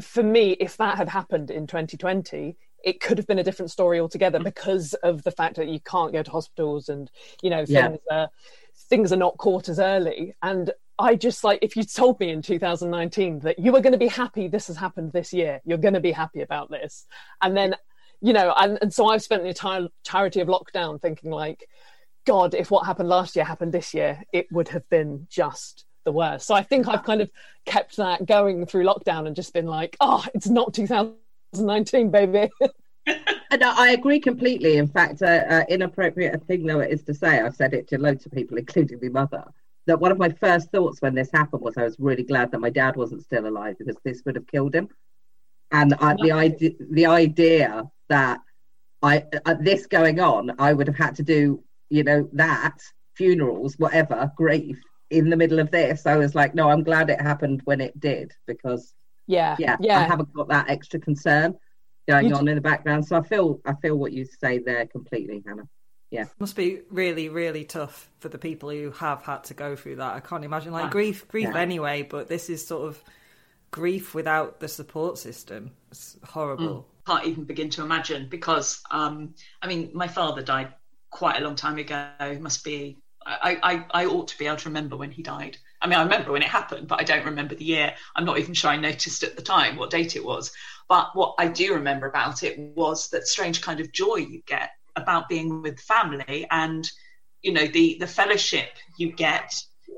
for me, if that had happened in 2020, it could have been a different story altogether because of the fact that you can't go to hospitals and you know
Yeah.
things are things are not caught as early and i just like if you told me in 2019 that you were going to be happy this has happened this year you're going to be happy about this. And then you know and, and so i've spent the entire entirety of lockdown thinking like god if what happened last year happened this year it would have been just the worst. So i think i've kind of kept that going through lockdown and just been like oh it's not 2019 baby.
And I I agree completely. In fact, uh, uh, inappropriate thing though it is to say, I've said it to loads of people, including my mother, that one of my first thoughts when this happened was I was really glad that my dad wasn't still alive because this would have killed him. And uh, the idea, the idea that I uh, this going on, I would have had to do, you know, that funerals, whatever, grief in the middle of this. I was like, no, I'm glad it happened when it did because
yeah
yeah,
yeah
I haven't got that extra concern going
You
on in the background. So I feel I feel what you say there completely, Hannah.
Must be really, really tough for the people who have had to go through that. I can't imagine like grief, grief
Yeah.
anyway, but this is sort of grief without the support system. It's horrible.
can't even begin to imagine because um, I mean my father died quite a long time ago. It must be I, I, I ought to be able to remember when he died. I mean I remember when it happened, but I don't remember the year. I'm not even sure I noticed at the time what date it was. But what I do remember about it was that strange kind of joy you get about being with family and you know the the fellowship you get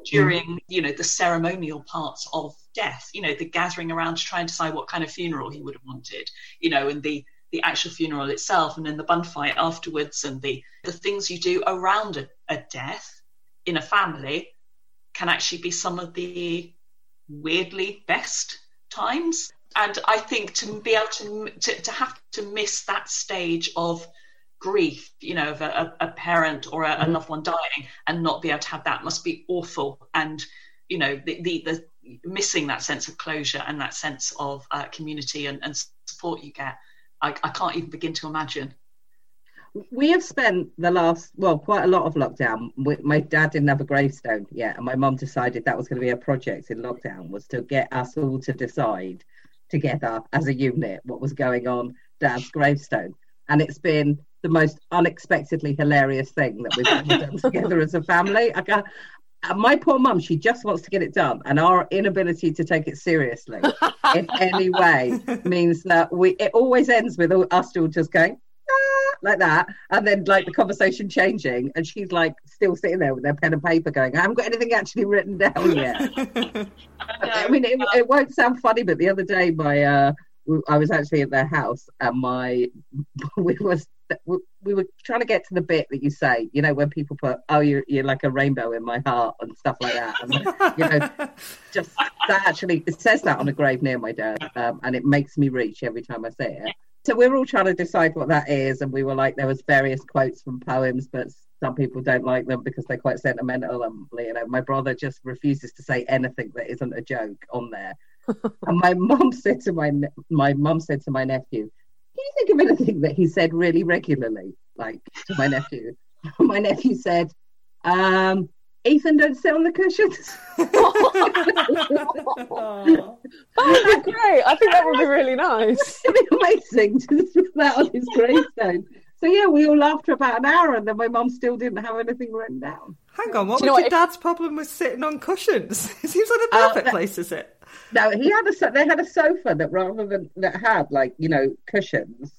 during mm. you know the ceremonial parts of death you know the gathering around to try and decide what kind of funeral he would have wanted you know and the the actual funeral itself and then the bun fight afterwards and the the things you do around a, a death in a family can actually be some of the weirdly best times. And i think to be able to to, to have to miss that stage of grief you know of a, a parent or a, a loved one dying and not be able to have that must be awful. And you know the the, the missing that sense of closure and that sense of uh, community and, and support you get I, I can't even begin to imagine.
We have spent the last well quite a lot of lockdown. My dad didn't have a gravestone yet, and my mum decided that was going to be a project in lockdown was to get us all to decide together as a unit what was going on dad's gravestone, and it's been the most unexpectedly hilarious thing that we've ever done together as a family. I got, my poor mum, she just wants to get it done, and our inability to take it seriously in any way means that we it always ends with us all just going "Ah," like that, and then like the conversation changing, and she's like still sitting there with their pen and paper, going, "I haven't got anything actually written down yet." I mean, it, it won't sound funny, but the other day, my uh, I was actually at their house, and my we was we were trying to get to the bit that you say, you know, when people put, "Oh, you're you're like a rainbow in my heart" and stuff like that, and you know, just that actually it says that on a grave near my dad, um, and it makes me reach every time I say it. So we're all trying to decide what that is, and we were like, there was various quotes from poems, but some people don't like them because they're quite sentimental. And you know, my brother just refuses to say anything that isn't a joke on there. and my mum said to my my mum said to my nephew, "Can you think of anything that he said really regularly?" Like to my nephew. my nephew said, um, "Ethan, don't sit on the cushions."
Oh.
that would be great i think that would be really nice
It'd be amazing to put that on his gravestone. So yeah, we all laughed for about an hour, and then my mum still didn't have anything written down.
Hang on, what
Do you know
was
what,
your
if-
dad's problem with sitting on cushions? It seems like the
Uh,
perfect
that-
place to sit.
No, he had a they had a sofa that rather than that had like you know cushions,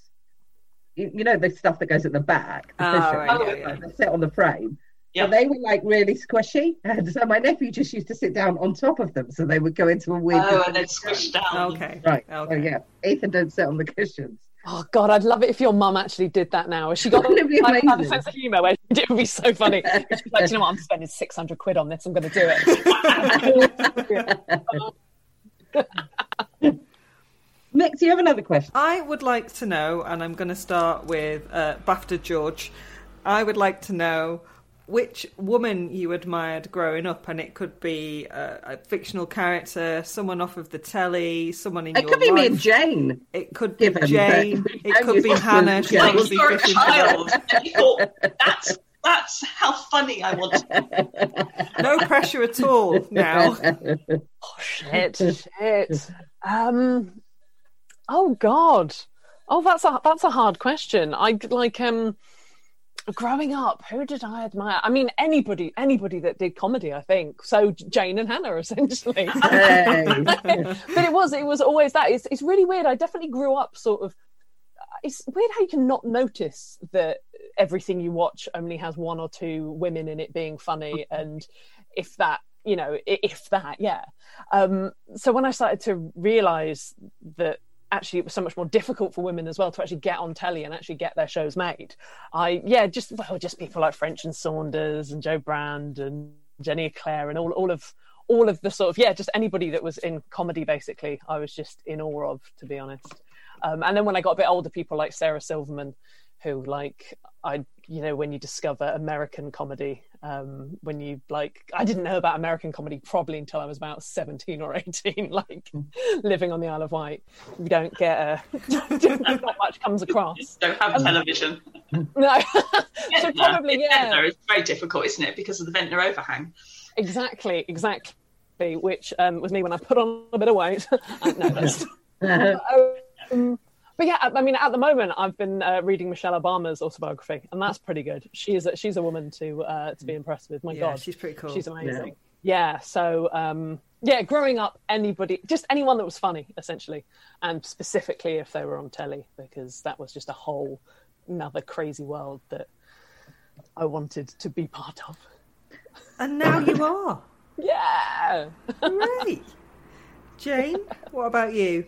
you, you know the stuff that goes at the back. The
Ah,
cushions,
right,
yeah,
yeah.
sit on the frame.
Yeah.
But they were like really squishy, and so my nephew just used to sit down on top of them, so they would go into a weird.
oh and then squish down
Okay.
Right.
Okay.
Oh yeah. Ethan don't sit on the cushions.
Oh God, I'd love it if your mum actually did that now. She got
Wouldn't it be
like, had a sense of humour where it would be so funny? She's like, "Do you know what? I'm spending six hundred quid on this. I'm going to do it.
Mick, do you have another question?
I would like to know, and I'm going to start with uh, BAFTA George. I would like to know which woman you admired growing up, and it could be a, a fictional character, someone off of the telly, someone in
It
your
could be
life.
me and Jane.
It could be
given
Jane. It could be Hannah. She
like you're a child and you thought that's that's how funny I want to be.
No pressure at all now.
Oh shit, shit. Um, oh god. Oh, that's a that's a hard question. I like um, growing up, who did I admire? I mean, anybody, anybody that did comedy. I think so. Jane and Hannah, essentially.
Hey.
but it was it was always that. It's it's really weird. I definitely grew up sort of. It's weird how you can not notice that everything you watch only has one or two women in it being funny, and if that you know if that yeah. Um, so when I started to realise that actually it was so much more difficult for women as well to actually get on telly and actually get their shows made. I yeah, just well, just people like French and Saunders and Jo Brand and Jenny Eclair and all all of all of the sort of yeah, just anybody that was in comedy basically. I was just in awe of, to be honest. Um, and then when I got a bit older, people like Sarah Silverman, who like I you know when you discover American comedy, um, when you like I didn't know about American comedy probably until I was about seventeen or eighteen, like living on the Isle of Wight. You don't get a not much comes across.
Don't have television.
No, so
Ventnor.
probably yeah.
Ventnor is very difficult, isn't it? Because of the Ventnor overhang.
Exactly, exactly. Which um, was me when I put on a bit of weight. Uh, no, that's, um, but yeah, I I mean, at the moment, I've been uh, reading Michelle Obama's autobiography, and that's pretty good. She's a, she's a woman to uh, to be impressed with. My
Yeah,
God,
she's pretty cool.
She's amazing. Yeah. so um, yeah, growing up, anybody, just anyone that was funny, essentially, and specifically if they were on telly, because that was just a whole another crazy world that I wanted to be part of.
And now you are.
Yeah.
Great. Jane, what about you?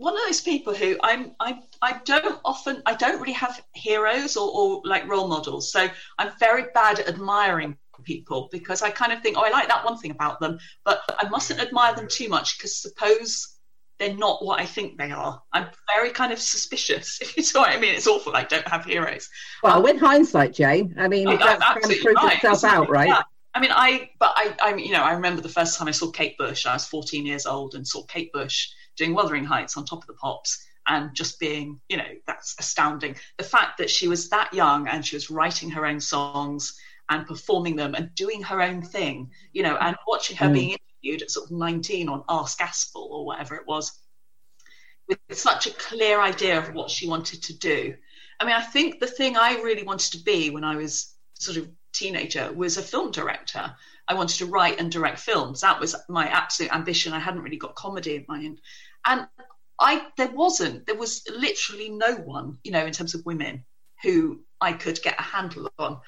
I'm I'm one of those people who I'm I I don't often I don't really have heroes or, or like role models. So I'm very bad at admiring people because I kind of think, oh, I like that one thing about them, but I mustn't admire them too much because suppose they're not what I think they are. I'm very kind of suspicious. If you know what I mean, it's awful. I don't have heroes.
Well, um, with hindsight, Jane, I mean,
Oh,
that's kind of proved
right,
itself out, right?
Yeah. I mean, I, but I, I, you know, I remember the first time I saw Kate Bush. I was 14 years old and saw Kate Bush doing Wuthering Heights on Top of the Pops, and just being, you know, that's astounding. The fact that she was that young and she was writing her own songs and performing them and doing her own thing, you know, and watching her
Mm.
being interviewed at sort of 19 on Ask Aspel or whatever it was, with such a clear idea of what she wanted to do. I mean, I think the thing I really wanted to be when I was sort of teenager was a film director. I wanted to write and direct films. That was my absolute ambition. I hadn't really got comedy in mind, and I there wasn't. There was literally no one, you know, in terms of women who I could get a handle on.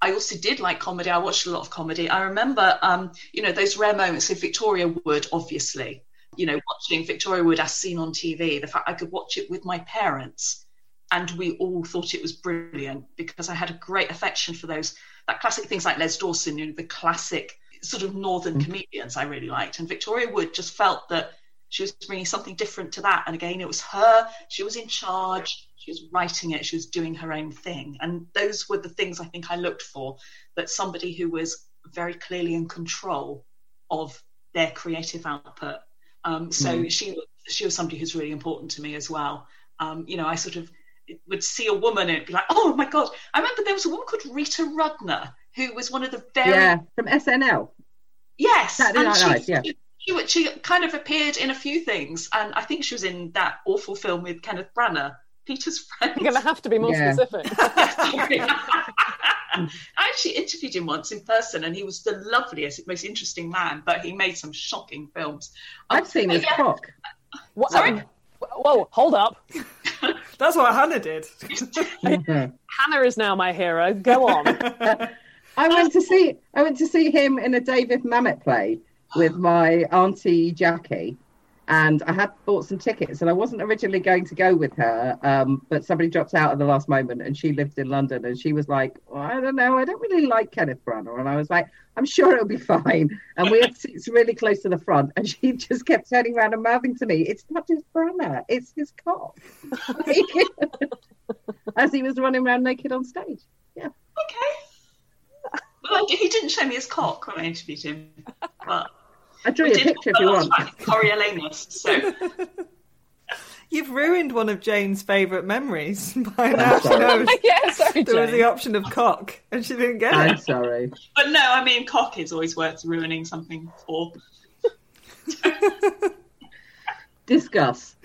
I also did like comedy. I watched a lot of comedy. I remember, um, you know, those rare moments of Victoria Wood, obviously. You know, watching Victoria Wood as seen on TV. The fact I could watch it with my parents, and we all thought it was brilliant because I had a great affection for those that classic things like Les Dawson, you know, the classic sort of northern comedians I really liked. And Victoria Wood just felt that she was bringing something different to that. And again, it was her. She was in charge. She was writing it. She was doing her own thing. And those were the things I think I looked for. That somebody who was very clearly in control of their creative output. Um, so she she was somebody who's really important to me as well. Um, you know, I sort of would see a woman and be like, oh my god! I remember there was a woman called Rita Rudner who was one of the very
Yeah, from SNL.
yes,
Saturday Night Live, yeah.
she, she, she kind of appeared in a few things, and I think she was in that awful film with Kenneth Branagh, Peter's friend.
You're going to have to be more
Yeah.
specific.
I actually interviewed him once in person, and he was the loveliest, most interesting man. But he made some shocking films. Um,
I've seen his
yeah,
cock.
What,
Sorry?
Whoa, hold up.
That's what Hannah did.
Hannah is now my hero. Go on.
I went to see I went to see him in a David Mamet play with my auntie Jackie, and I had bought some tickets, and I wasn't originally going to go with her, um, but somebody dropped out at the last moment, and she lived in London, and she was like, well, I don't know, I don't really like Kenneth Branagh, and I was like, I'm sure it'll be fine, and we had seats really close to the front, and she just kept turning around and mouthing to me, it's not just Branagh, it's his cock, as he was running around naked on stage. Yeah.
Okay. Well, he didn't show me his cock when I interviewed him, but
I drew
we
you a picture if you want.
Coriolanus, so
You've ruined one of Jane's favourite memories by now. She
sorry.
knows
yeah, sorry,
there was the option of cock, and she didn't get it.
I'm sorry.
But no, I mean, cock is always worth ruining something for.
Discuss.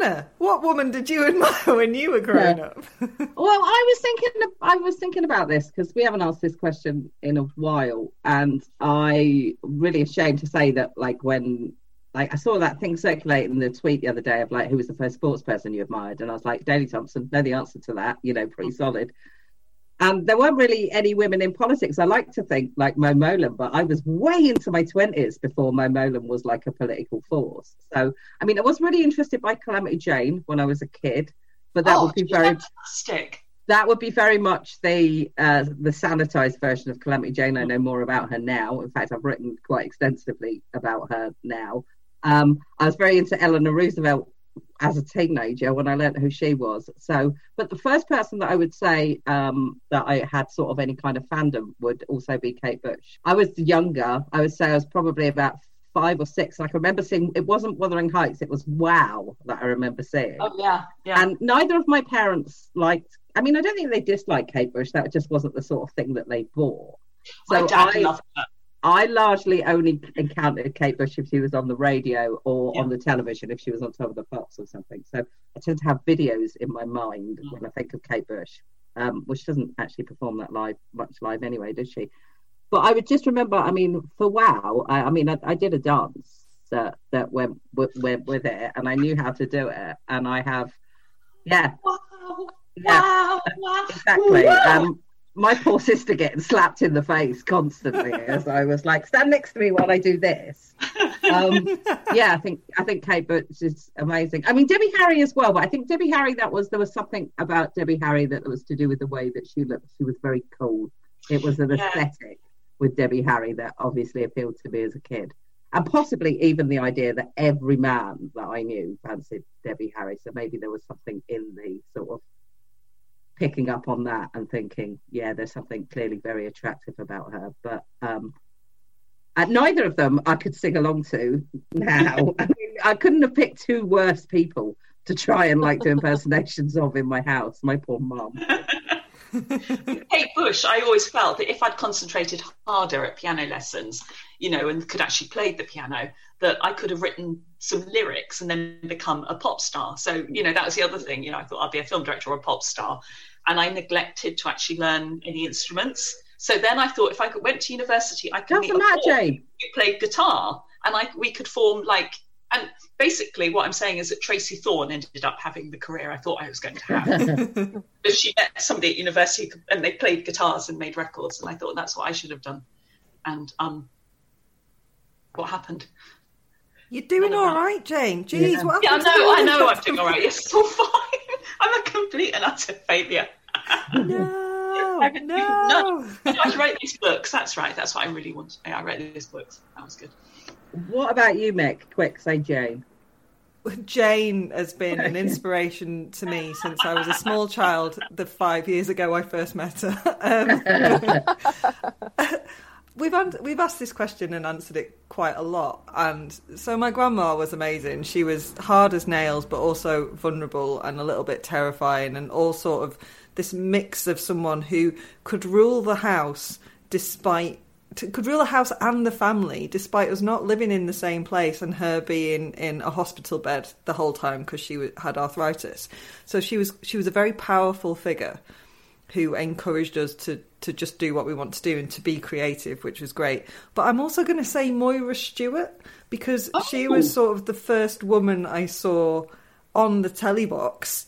Hannah, what woman did you admire when you were growing
Yeah.
up?
Well, I was thinking. I was thinking about this because we haven't asked this question in a while, and I really ashamed to say that, like when, like I saw that thing circulating in the tweet the other day of like who was the first sports person you admired, and I was like Daley Thompson. Know the answer to that. You know, pretty solid. And there weren't really any women in politics. I like to think like Mo Mowlam, but I was way into my twenties before Mo Mowlam was like a political force. So, I mean, I was really interested by Calamity Jane when I was a kid, but that
oh,
would be very
fantastic.
that would be very much the uh, the sanitized version of Calamity Jane. I know more about her now. In fact, I've written quite extensively about her now. Um, I was very into Eleanor Roosevelt as a teenager when I learnt who she was. So, but the first person that I would say um, that I had sort of any kind of fandom would also be Kate Bush. I was younger. I would say I was probably about five or six. I can remember seeing it wasn't Wuthering Heights. It was Wow that I remember seeing.
Oh yeah, yeah.
And neither of my parents liked. I mean, I don't think they disliked Kate Bush. That just wasn't the sort of thing that they bought.
My
So
dad
I,
loved her.
I largely only encountered Kate Bush if she was on the radio or
Yeah.
on the television if she was on top of the pops or something. So I tend to have videos in my mind when I think of Kate Bush, um, which doesn't actually perform that live much live anyway, does she? But I would just remember. I mean, for Wow, I, I mean, I, I did a dance that that went with, went with it, and I knew how to do it, and I have, yeah,
Wow,
yeah.
wow, wow.
Exactly.
Wow.
Um, my poor sister getting slapped in the face constantly as I was like, stand next to me while I do this. Um, yeah, I think I think Kate Bush is amazing. I mean Debbie Harry as well, but I think Debbie Harry that was there was something about Debbie Harry that was to do with the way that she looked. She was very cool. It was an
Yeah.
aesthetic with Debbie Harry that obviously appealed to me as a kid. And possibly even the idea that every man that I knew fancied Debbie Harry. So maybe there was something in the picking up on that and thinking, yeah, there's something clearly very attractive about her. But um, and neither of them I could sing along to now. I mean, I couldn't have picked two worse people to try and like do impersonations of in my house. My poor mum.
Kate Bush, I always felt that if I'd concentrated harder at piano lessons, you know, and could actually play the piano, that I could have written some lyrics and then become a pop star. So, you know, that was the other thing. You know, I thought I'd be a film director or a pop star. And I neglected to actually learn any instruments. So then I thought if I could, went to university, I could meet
Doesn't
a
matter, Jane.
who played guitar and I, we could form like, and basically what I'm saying is that Tracey Thorn ended up having the career I thought I was going to have but she met somebody at university and they played guitars and made records and I thought that's what I should have done. And um what happened?
You're doing
None of
all
that.
right, Jane. Jeez,
Yeah.
what
Yeah, I
happened to
know, I know I'm doing all right. It's all fine. I'm a complete and utter failure.
No,
I've been-
no.
I wrote these books, that's right, that's what I really want. wanted. I wrote these books. That was good.
What about you, Mick? Quick, say Jane.
Jane has been an inspiration to me since I was a small child. The five years ago I first met her. Um, we've un- we've asked this question and answered it quite a lot. And so my grandma was amazing. She was hard as nails, but also vulnerable and a little bit terrifying, and all sort of this mix of someone who could rule the house despite could rule the house and the family despite us not living in the same place and her being in a hospital bed the whole time because she had arthritis so she was she was a very powerful figure who encouraged us to to just do what we want to do and to be creative which was great but i'm also going to say moira stewart because she was oh. sort of the first woman i saw on the telly box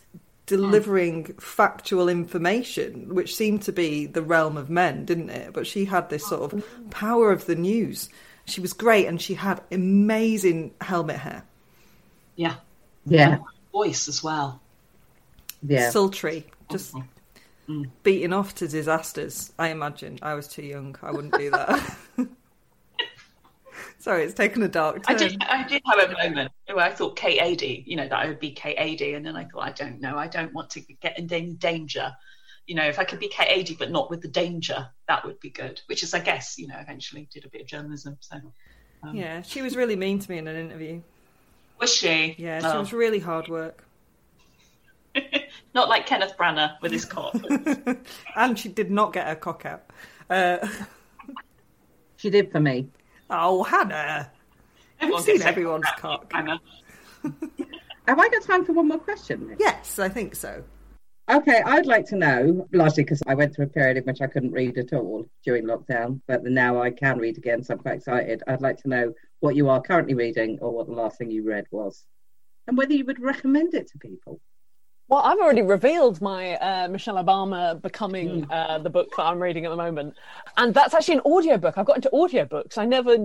delivering factual information, which seemed to be the realm of men, didn't it? But she had this sort of oh. power of the news. She was great and she had amazing helmet hair.
Yeah.
Yeah,
Voice as well.
yeah.
Sultry, just beating off to disasters, I imagine. I was too young. I wouldn't do that. Sorry, it's taken a dark
I
turn.
did I did have a moment where I thought Kate Adie, you know, that I would be Kate Adie and then I thought I don't know, I don't want to get in dan- danger. You know, if I could be Kate Adie but not with the danger, that would be good. Which is I guess, you know, eventually did a bit of journalism. So um,
Yeah, she was really mean to me in an interview.
Was she?
Yeah, she
Oh.
was really hard work.
Not like Kenneth Branagh with his cock.
and she did not get her cock out. Uh,
She did for me.
oh, Hannah.
Have Everyone
seen
gets their
everyone's cock.
Hannah.
Have I got time for one more question?
Yes, I think so.
Okay, I'd like to know, largely because I went through a period in which I couldn't read at all during lockdown, but now I can read again, so I'm quite excited. I'd like to know what you are currently reading or what the last thing you read was, and whether you would recommend it to people.
Well, I've already revealed my uh, Michelle Obama becoming uh, the book that I'm reading at the moment, and that's actually an audiobook. I've got into audiobooks. I never,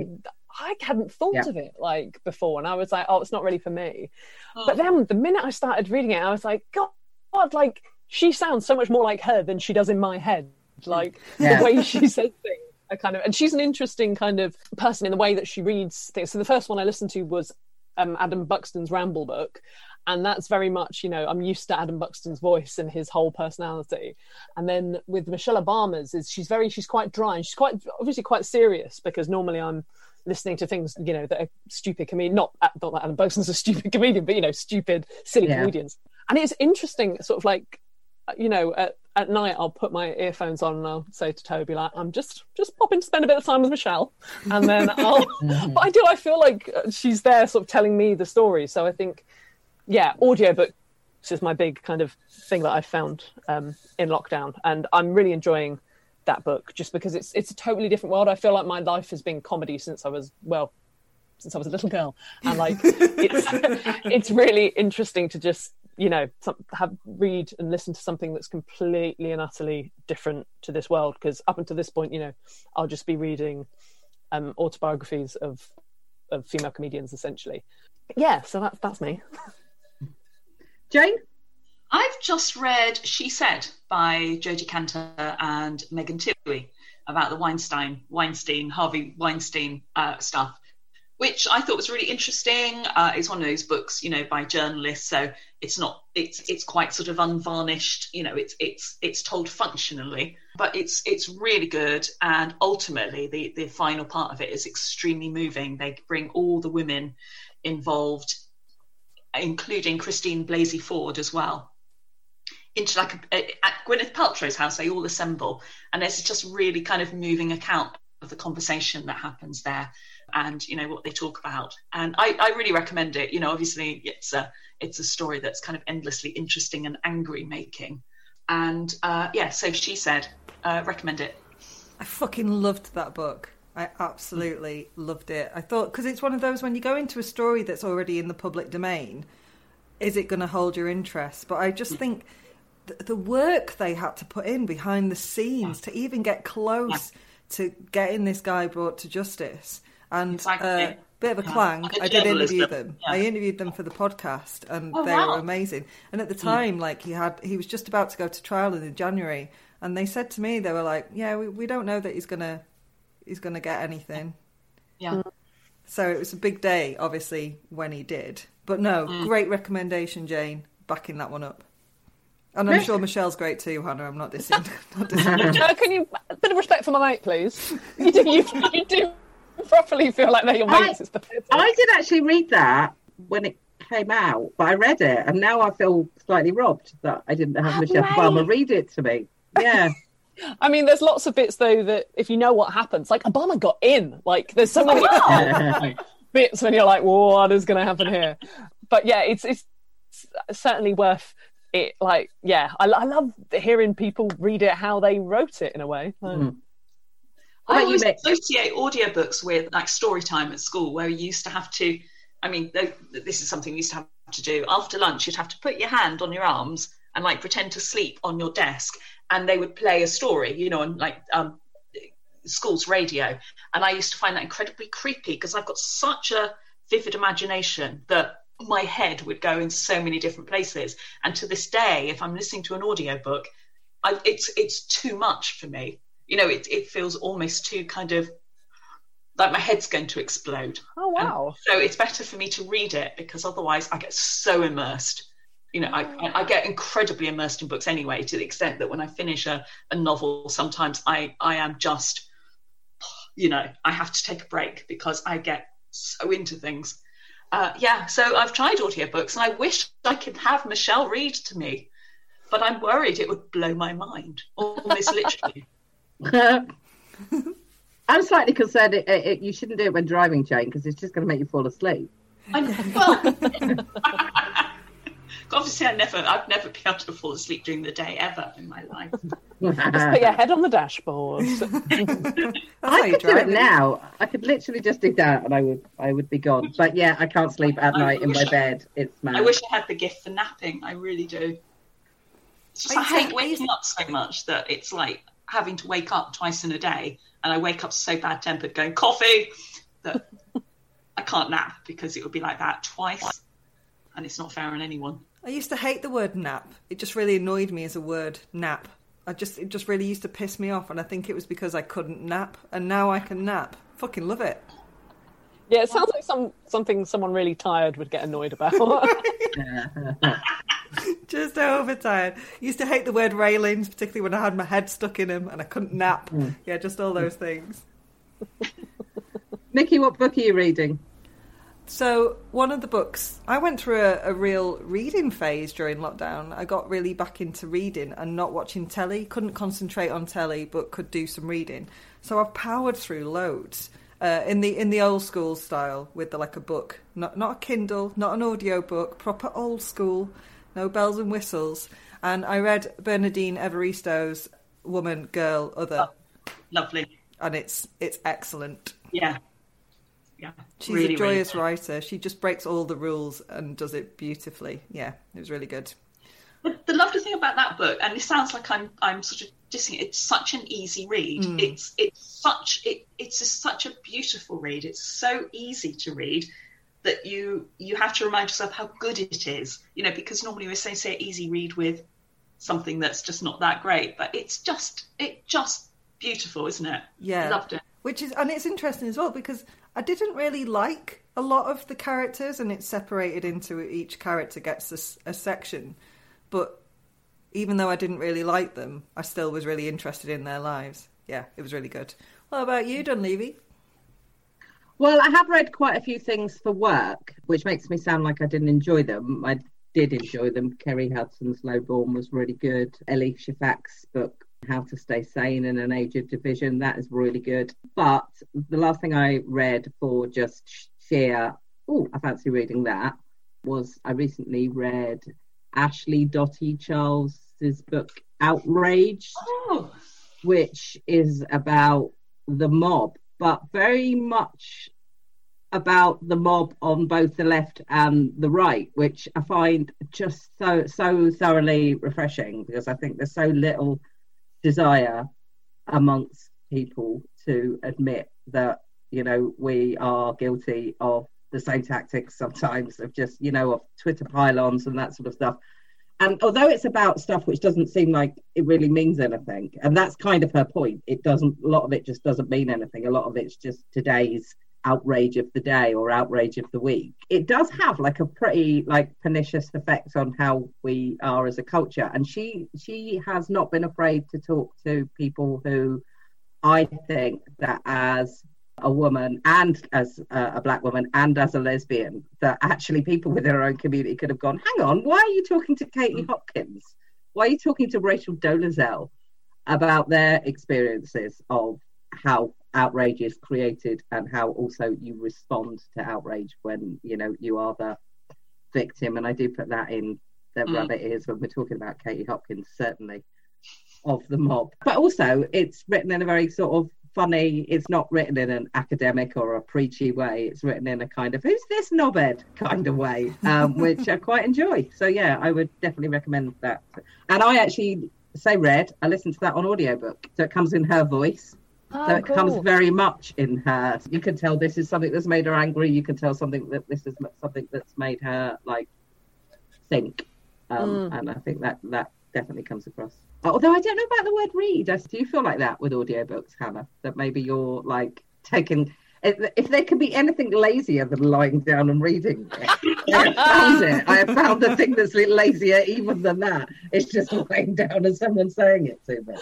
I hadn't thought
Yeah.
of it like before, and I was like, oh, it's not really for me.
Oh.
But then the minute I started reading it, I was like, God, God, like she sounds so much more like her than she does in my head. Like
Yeah.
the way she says things. I kind of, and she's an interesting kind of person in the way that she reads things. So the first one I listened to was um, Adam Buxton's Ramble book, and that's very much, you know, I'm used to Adam Buxton's voice and his whole personality. And then with Michelle Obama's, is she's very, she's quite dry and she's quite obviously quite serious because normally I'm listening to things, you know, that are stupid comedian. Not not that Adam Buxton's a stupid comedian, but you know, stupid, silly
Yeah.
comedians. And it's interesting, sort of like, you know, at, at night I'll put my earphones on and I'll say to Toby like, I'm just just popping to spend a bit of time with Michelle, and then I'll. but I do. I feel like she's there, sort of telling me the story. So I think, yeah, audiobooks is my big kind of thing that I've found um, in lockdown, and I'm really enjoying that book just because it's it's a totally different world. I feel like my life has been comedy since I was well, since I was a little girl, and like it's it's really interesting to just you know have read and listen to something that's completely and utterly different to this world. Because up until this point, you know, I'll just be reading um, autobiographies of of female comedians essentially. Yeah, so that's that's me.
Jane?
I've just read She Said by Jodi Kantor and Megan Twohey about the Weinstein, Weinstein, Harvey Weinstein uh, stuff, which I thought was really interesting. Uh, it's one of those books, you know, by journalists, so it's not, it's it's quite sort of unvarnished. You know, it's it's it's told functionally, but it's it's really good. And ultimately, the the final part of it is extremely moving. They bring all the women involved including Christine Blasey Ford as well, into like a, at Gwyneth Paltrow's house. They all assemble, and there's just really kind of moving account of the conversation that happens there, and you know what they talk about. And I, I really recommend it. You know, obviously it's a it's a story that's kind of endlessly interesting and angry making, and uh, yeah. So she said, uh, recommend it.
I fucking loved that book. I absolutely loved it. I thought because it's one of those when you go into a story that's already in the public domain, is it going to hold your interest? But I just think th- the work they had to put in behind the scenes to even get close to getting this guy brought to justice, and
Exactly.
uh, bit of a clang. I did interview them.
Yeah.
I interviewed them for the podcast, and
Oh,
they
wow.
were amazing. And at the time, like he had, he was just about to go to trial in January, and they said to me, they were like, "Yeah, we, we don't know that he's gonna he's gonna get anything."
Yeah.
So it was a big day, obviously, when he did. But no,
Mm.
great recommendation, Jane. Backing that one up. And I'm sure Michelle's great too, Hannah. I'm not dissing. not dissing.
Can you a bit of respect for my mate, please? You do, you, you do properly feel like they're your
I-
mates. It's pathetic.
I did actually read that when it came out, but I read it, and now I feel slightly robbed that I didn't have Michelle
Right.
Obama read it to me. Yeah.
I mean, there's lots of bits though that if you know what happens, like Obama got in. Like there's so many bits when you're like, what is going to happen here? But yeah, it's it's certainly worth it. Like yeah, I, I love hearing people read it how they wrote it in a way. Like,
Mm.
I
What about you,
always
Mick?
associate audiobooks with like story time at school, where you used to have to. I mean, th- this is something we used to have to do after lunch. You'd have to put your hand on your arms and like pretend to sleep on your desk, and they would play a story, you know, on like um, school's radio. And I used to find that incredibly creepy because I've got such a vivid imagination that my head would go in so many different places. And to this day, if I'm listening to an audiobook, I, it's it's too much for me. You know, it it feels almost too kind of like my head's going to explode.
oh wow.
So it's better for me to read it because otherwise I get so immersed. You know, I, I, I get incredibly immersed in books anyway, to the extent that when I finish a, a novel, sometimes I, I am just, you know, I have to take a break because I get so into things. Uh, yeah, so I've tried audiobooks and I wish I could have Michelle read to me, but I'm worried it would blow my mind, almost literally.
I'm slightly concerned it, it, it- you shouldn't do it when driving, Jane, because it's just going to make you fall asleep.
I, well, obviously, I never, I've never been able to fall asleep during the day ever in my life.
Just put your head on the dashboard.
I
you
could do it now. I could literally just do that, and I would, I would be gone. But yeah, I can't sleep at
I
night in my
wish-
bed. It's mad.
I wish I had the gift for napping. I really do. Just,
I
I hate waking up so much that it's like having to wake up twice in a day, and I wake up so bad tempered, going coffee, that I can't nap because it would be like that twice, and it's not fair on anyone.
I used to hate the word nap. It just really annoyed me as a word, nap. I just it just really used to piss me off and I think it was because I couldn't nap and now I can nap. Fucking love it.
Yeah, it sounds like some something someone really tired would get annoyed about.
Just overtired. Used to hate the word railings, particularly when I had my head stuck in them and I couldn't nap. Hmm. Yeah, just all those things.
Nikki, what book are you reading?
So, one of the books, I went through a, a real reading phase during lockdown. I got really back into reading and not watching telly. Couldn't concentrate on telly, but could do some reading. So I've powered through loads uh, in the in the old school style with the, like a book, not not a Kindle, not an audio book, proper old school, no bells and whistles. And I read Bernardine Evaristo's Woman, Girl, Other,
Lovely.
and it's it's excellent.
Yeah. Yeah.
She's
really,
a joyous
good.
writer. She just breaks all the rules and does it beautifully. Yeah, it was really good.
The, the lovely thing about that book, and it sounds like I'm I'm sort of dissing it. It's such an easy read. Mm. It's it's such it it's just such a beautiful read. It's so easy to read that you you have to remind yourself how good it is. You know, because normally we say say easy read with something that's just not that great, but it's just it just beautiful, isn't it?
Yeah.
I loved it.
Which is, and it's interesting as well because I didn't really like a lot of the characters, and it's separated into each character gets a section. But even though I didn't really like them, I still was really interested in their lives. Yeah, it was really good. What about you, Dunleavy?
Well, I have read quite a few things for work, which makes me sound like I didn't enjoy them. I did enjoy them. Kerry Hudson's Lowborn was really good. Elif Shafak's book, How to Stay Sane in an Age of Division, that is really good. But the last thing I read for just sheer, oh, I fancy reading that, was I recently read Ashley Dotty Charles's book, Outraged
Oh,
which is about the mob, but very much about the mob on both the left and the right, which I find just so so thoroughly refreshing because I think there's so little desire amongst people to admit that you know we are guilty of the same tactics sometimes of just you know of Twitter pile-ons and that sort of stuff. And although it's about stuff which doesn't seem like it really means anything, and that's kind of her point, it doesn't. A lot of it just doesn't mean anything. A lot of it's just today's outrage of the day or outrage of the week. It does have like a pretty like pernicious effect on how we are as a culture. And she she has not been afraid to talk to people who I think that as a woman and as a, a black woman and as a lesbian that actually people within our own community could have gone hang on why are you talking to katie mm. hopkins why are you talking to rachel dolezal about their experiences of how outrage is created and how also you respond to outrage when you know you are the victim. And i do put that in the
Mm.
rabbit ears when we're talking about katie hopkins certainly of the mob. But also it's written in a very sort of funny it's not written in an academic or a preachy way. It's written in a kind of who's this knobhead? kind of way um, which i quite enjoy. So yeah i would definitely recommend that. And i actually say read i listened to that on audiobook. So it comes in her voice
Oh,
so it comes very much in her you can tell this is something that's made her angry you can tell something that this is something that's made her like think um, and i think that that definitely comes across although i don't know about the word read I- do you feel like that with audiobooks hannah that maybe you're like taking if, if there could be anything lazier than lying down and reading it, I have found it. I have found the thing that's lazier even than that. It's just lying down and someone saying it to me.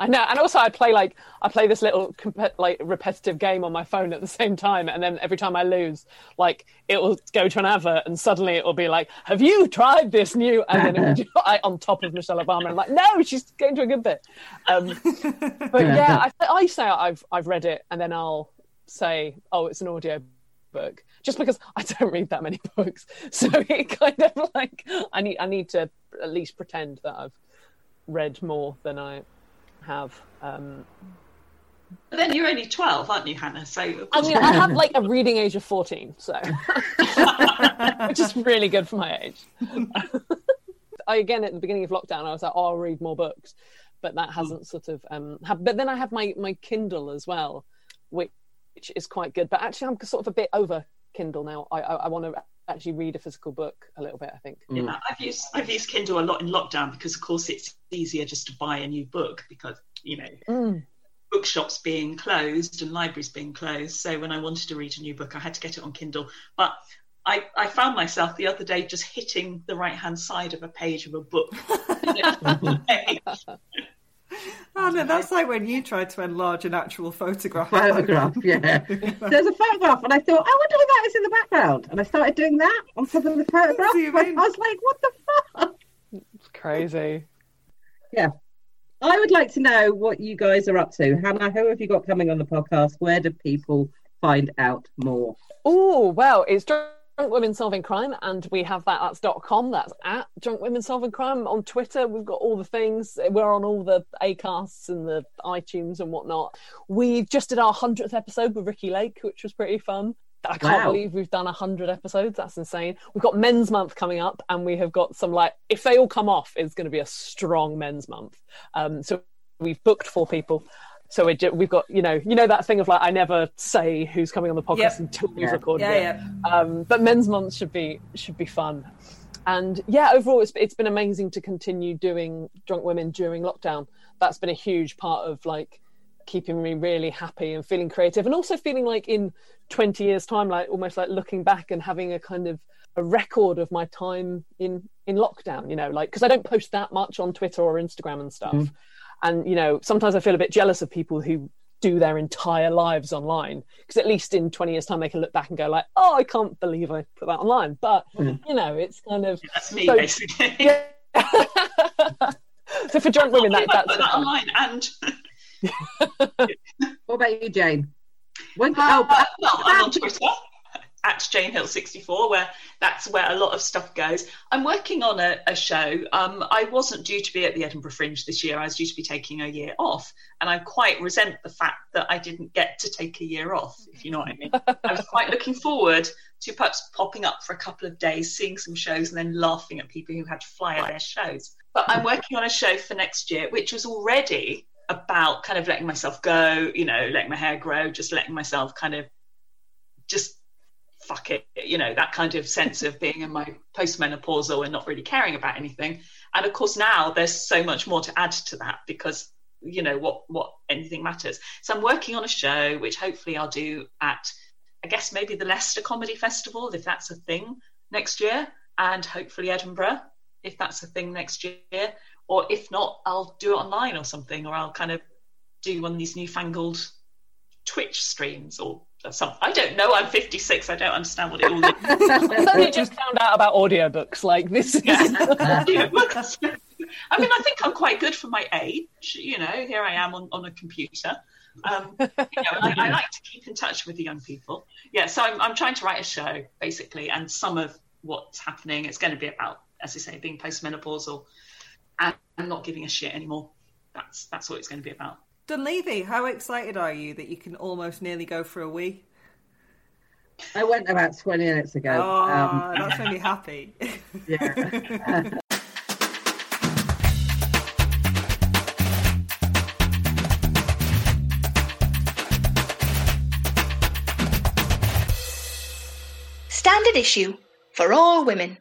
I know, and also I play like I play this little comp- like repetitive game on my phone at the same time, and then every time I lose, like it will go to an advert, and suddenly it will be like, "Have you tried this new?" And then it will be I, on top of Michelle Obama, I'm like, "No, she's going to a good bit." Um, but yeah, I, I say I've I've read it, and then I'll say, "Oh, it's an audio book," just because I don't read that many books, so it kind of like I need I need to at least pretend that I've read more than I have. Um,
But then you're only 12, aren't you, Hannah? So
I mean, I have like a reading age of 14, so which is really good for my age. I, again, at the beginning of lockdown, I was like, oh, I'll read more books, but that hasn't sort of. Um, have, but then I have my my Kindle as well, which, which is quite good. But actually, I'm sort of a bit over Kindle now. I I, I want to actually read a physical book a little bit. I think.
Yeah, I've used I've used Kindle a lot in lockdown because, of course, it's easier just to buy a new book because you know
Mm.
bookshops being closed and libraries being closed. So when I wanted to read a new book, I had to get it on Kindle. But I, I found myself the other day just hitting the right hand side of a page of a book.
Oh no, that's like when you tried to enlarge an actual photograph.
photograph, yeah. There's a photograph, and I thought, I wonder what that is in the background. And I started doing that on top of the photograph.
Zoom
and
in.
I was like, what the fuck?
It's crazy. Yeah.
I would like to know what you guys are up to. Hannah, who have you got coming on the podcast? Where do people find out more?
Oh, well, it's Drunk Women Solving Crime, and we have that. That's dot .com. That's at Drunk Women Solving Crime on Twitter. We've got all the things. We're on all the Acasts and the iTunes and whatnot. We just did our hundredth episode with Ricki Lake, which was pretty fun. I can't
Wow.
believe we've done hundred episodes. That's insane. We've got Men's Month coming up, and we have got some like if they all come off, it's going to be a strong Men's Month. Um, so we've booked four people. So we ju- we've got you know you know that thing of like I never say who's coming on the podcast
Yep.
until we've
Yeah.
recorded
Yeah,
it.
yeah.
Um, but men's month should be should be fun, and yeah, overall it's it's been amazing to continue doing drunk women during lockdown. That's been a huge part of like keeping me really happy and feeling creative, and also feeling like in twenty years' time, like almost like looking back and having a kind of a record of my time in in lockdown. You know, like because I don't post that much on Twitter or Instagram and stuff, and you know sometimes I feel a bit jealous of people who do their entire lives online because at least in 20 years time they can look back and go like oh i can't believe i put that online but you know it's kind of
That's me,
So-
basically.
yeah. so for drunk women that, that's
put that online and
What about you, Jane? When,
Uh,
oh, but-
well, I'm on Twitter at Jane Hill 64, where that's where a lot of stuff goes. I'm working on a, a show. Um, I wasn't due to be at the Edinburgh Fringe this year. I was due to be taking a year off, and I quite resent the fact that I didn't get to take a year off. If you know what I mean. I was quite looking forward to perhaps popping up for a couple of days, seeing some shows, and then laughing at people who had to fly at their shows. But I'm working on a show for next year, which was already about kind of letting myself go, you know, letting my hair grow, just letting myself kind of just fuck it, you know, that kind of sense of being in my postmenopausal and not really caring about anything. And of course, now there's so much more to add to that because you know what what anything matters. So I'm working on a show which hopefully I'll do at I guess maybe the Leicester Comedy Festival if that's a thing next year, and hopefully Edinburgh if that's a thing next year. Or if not, I'll do it online or something, or I'll kind of do one of these newfangled Twitch streams or something. I don't know. I'm 56. I don't understand what it all is.
I've only just found out about audiobooks like this is
I mean, I think I'm quite good for my age. You know, here I am on, on a computer. Um, you know, I, I like to keep in touch with the young people. Yeah, so I'm, I'm trying to write a show basically, and some of what's happening it's going to be about, as I say, being postmenopausal and, and not giving a shit anymore. That's that's what it's going to be about.
Dunleavy, how excited are you that you can almost nearly go for a wee?
I went about 20 minutes ago.
Oh,
Um,
that's made me happy.
yeah.
Standard issue for all women.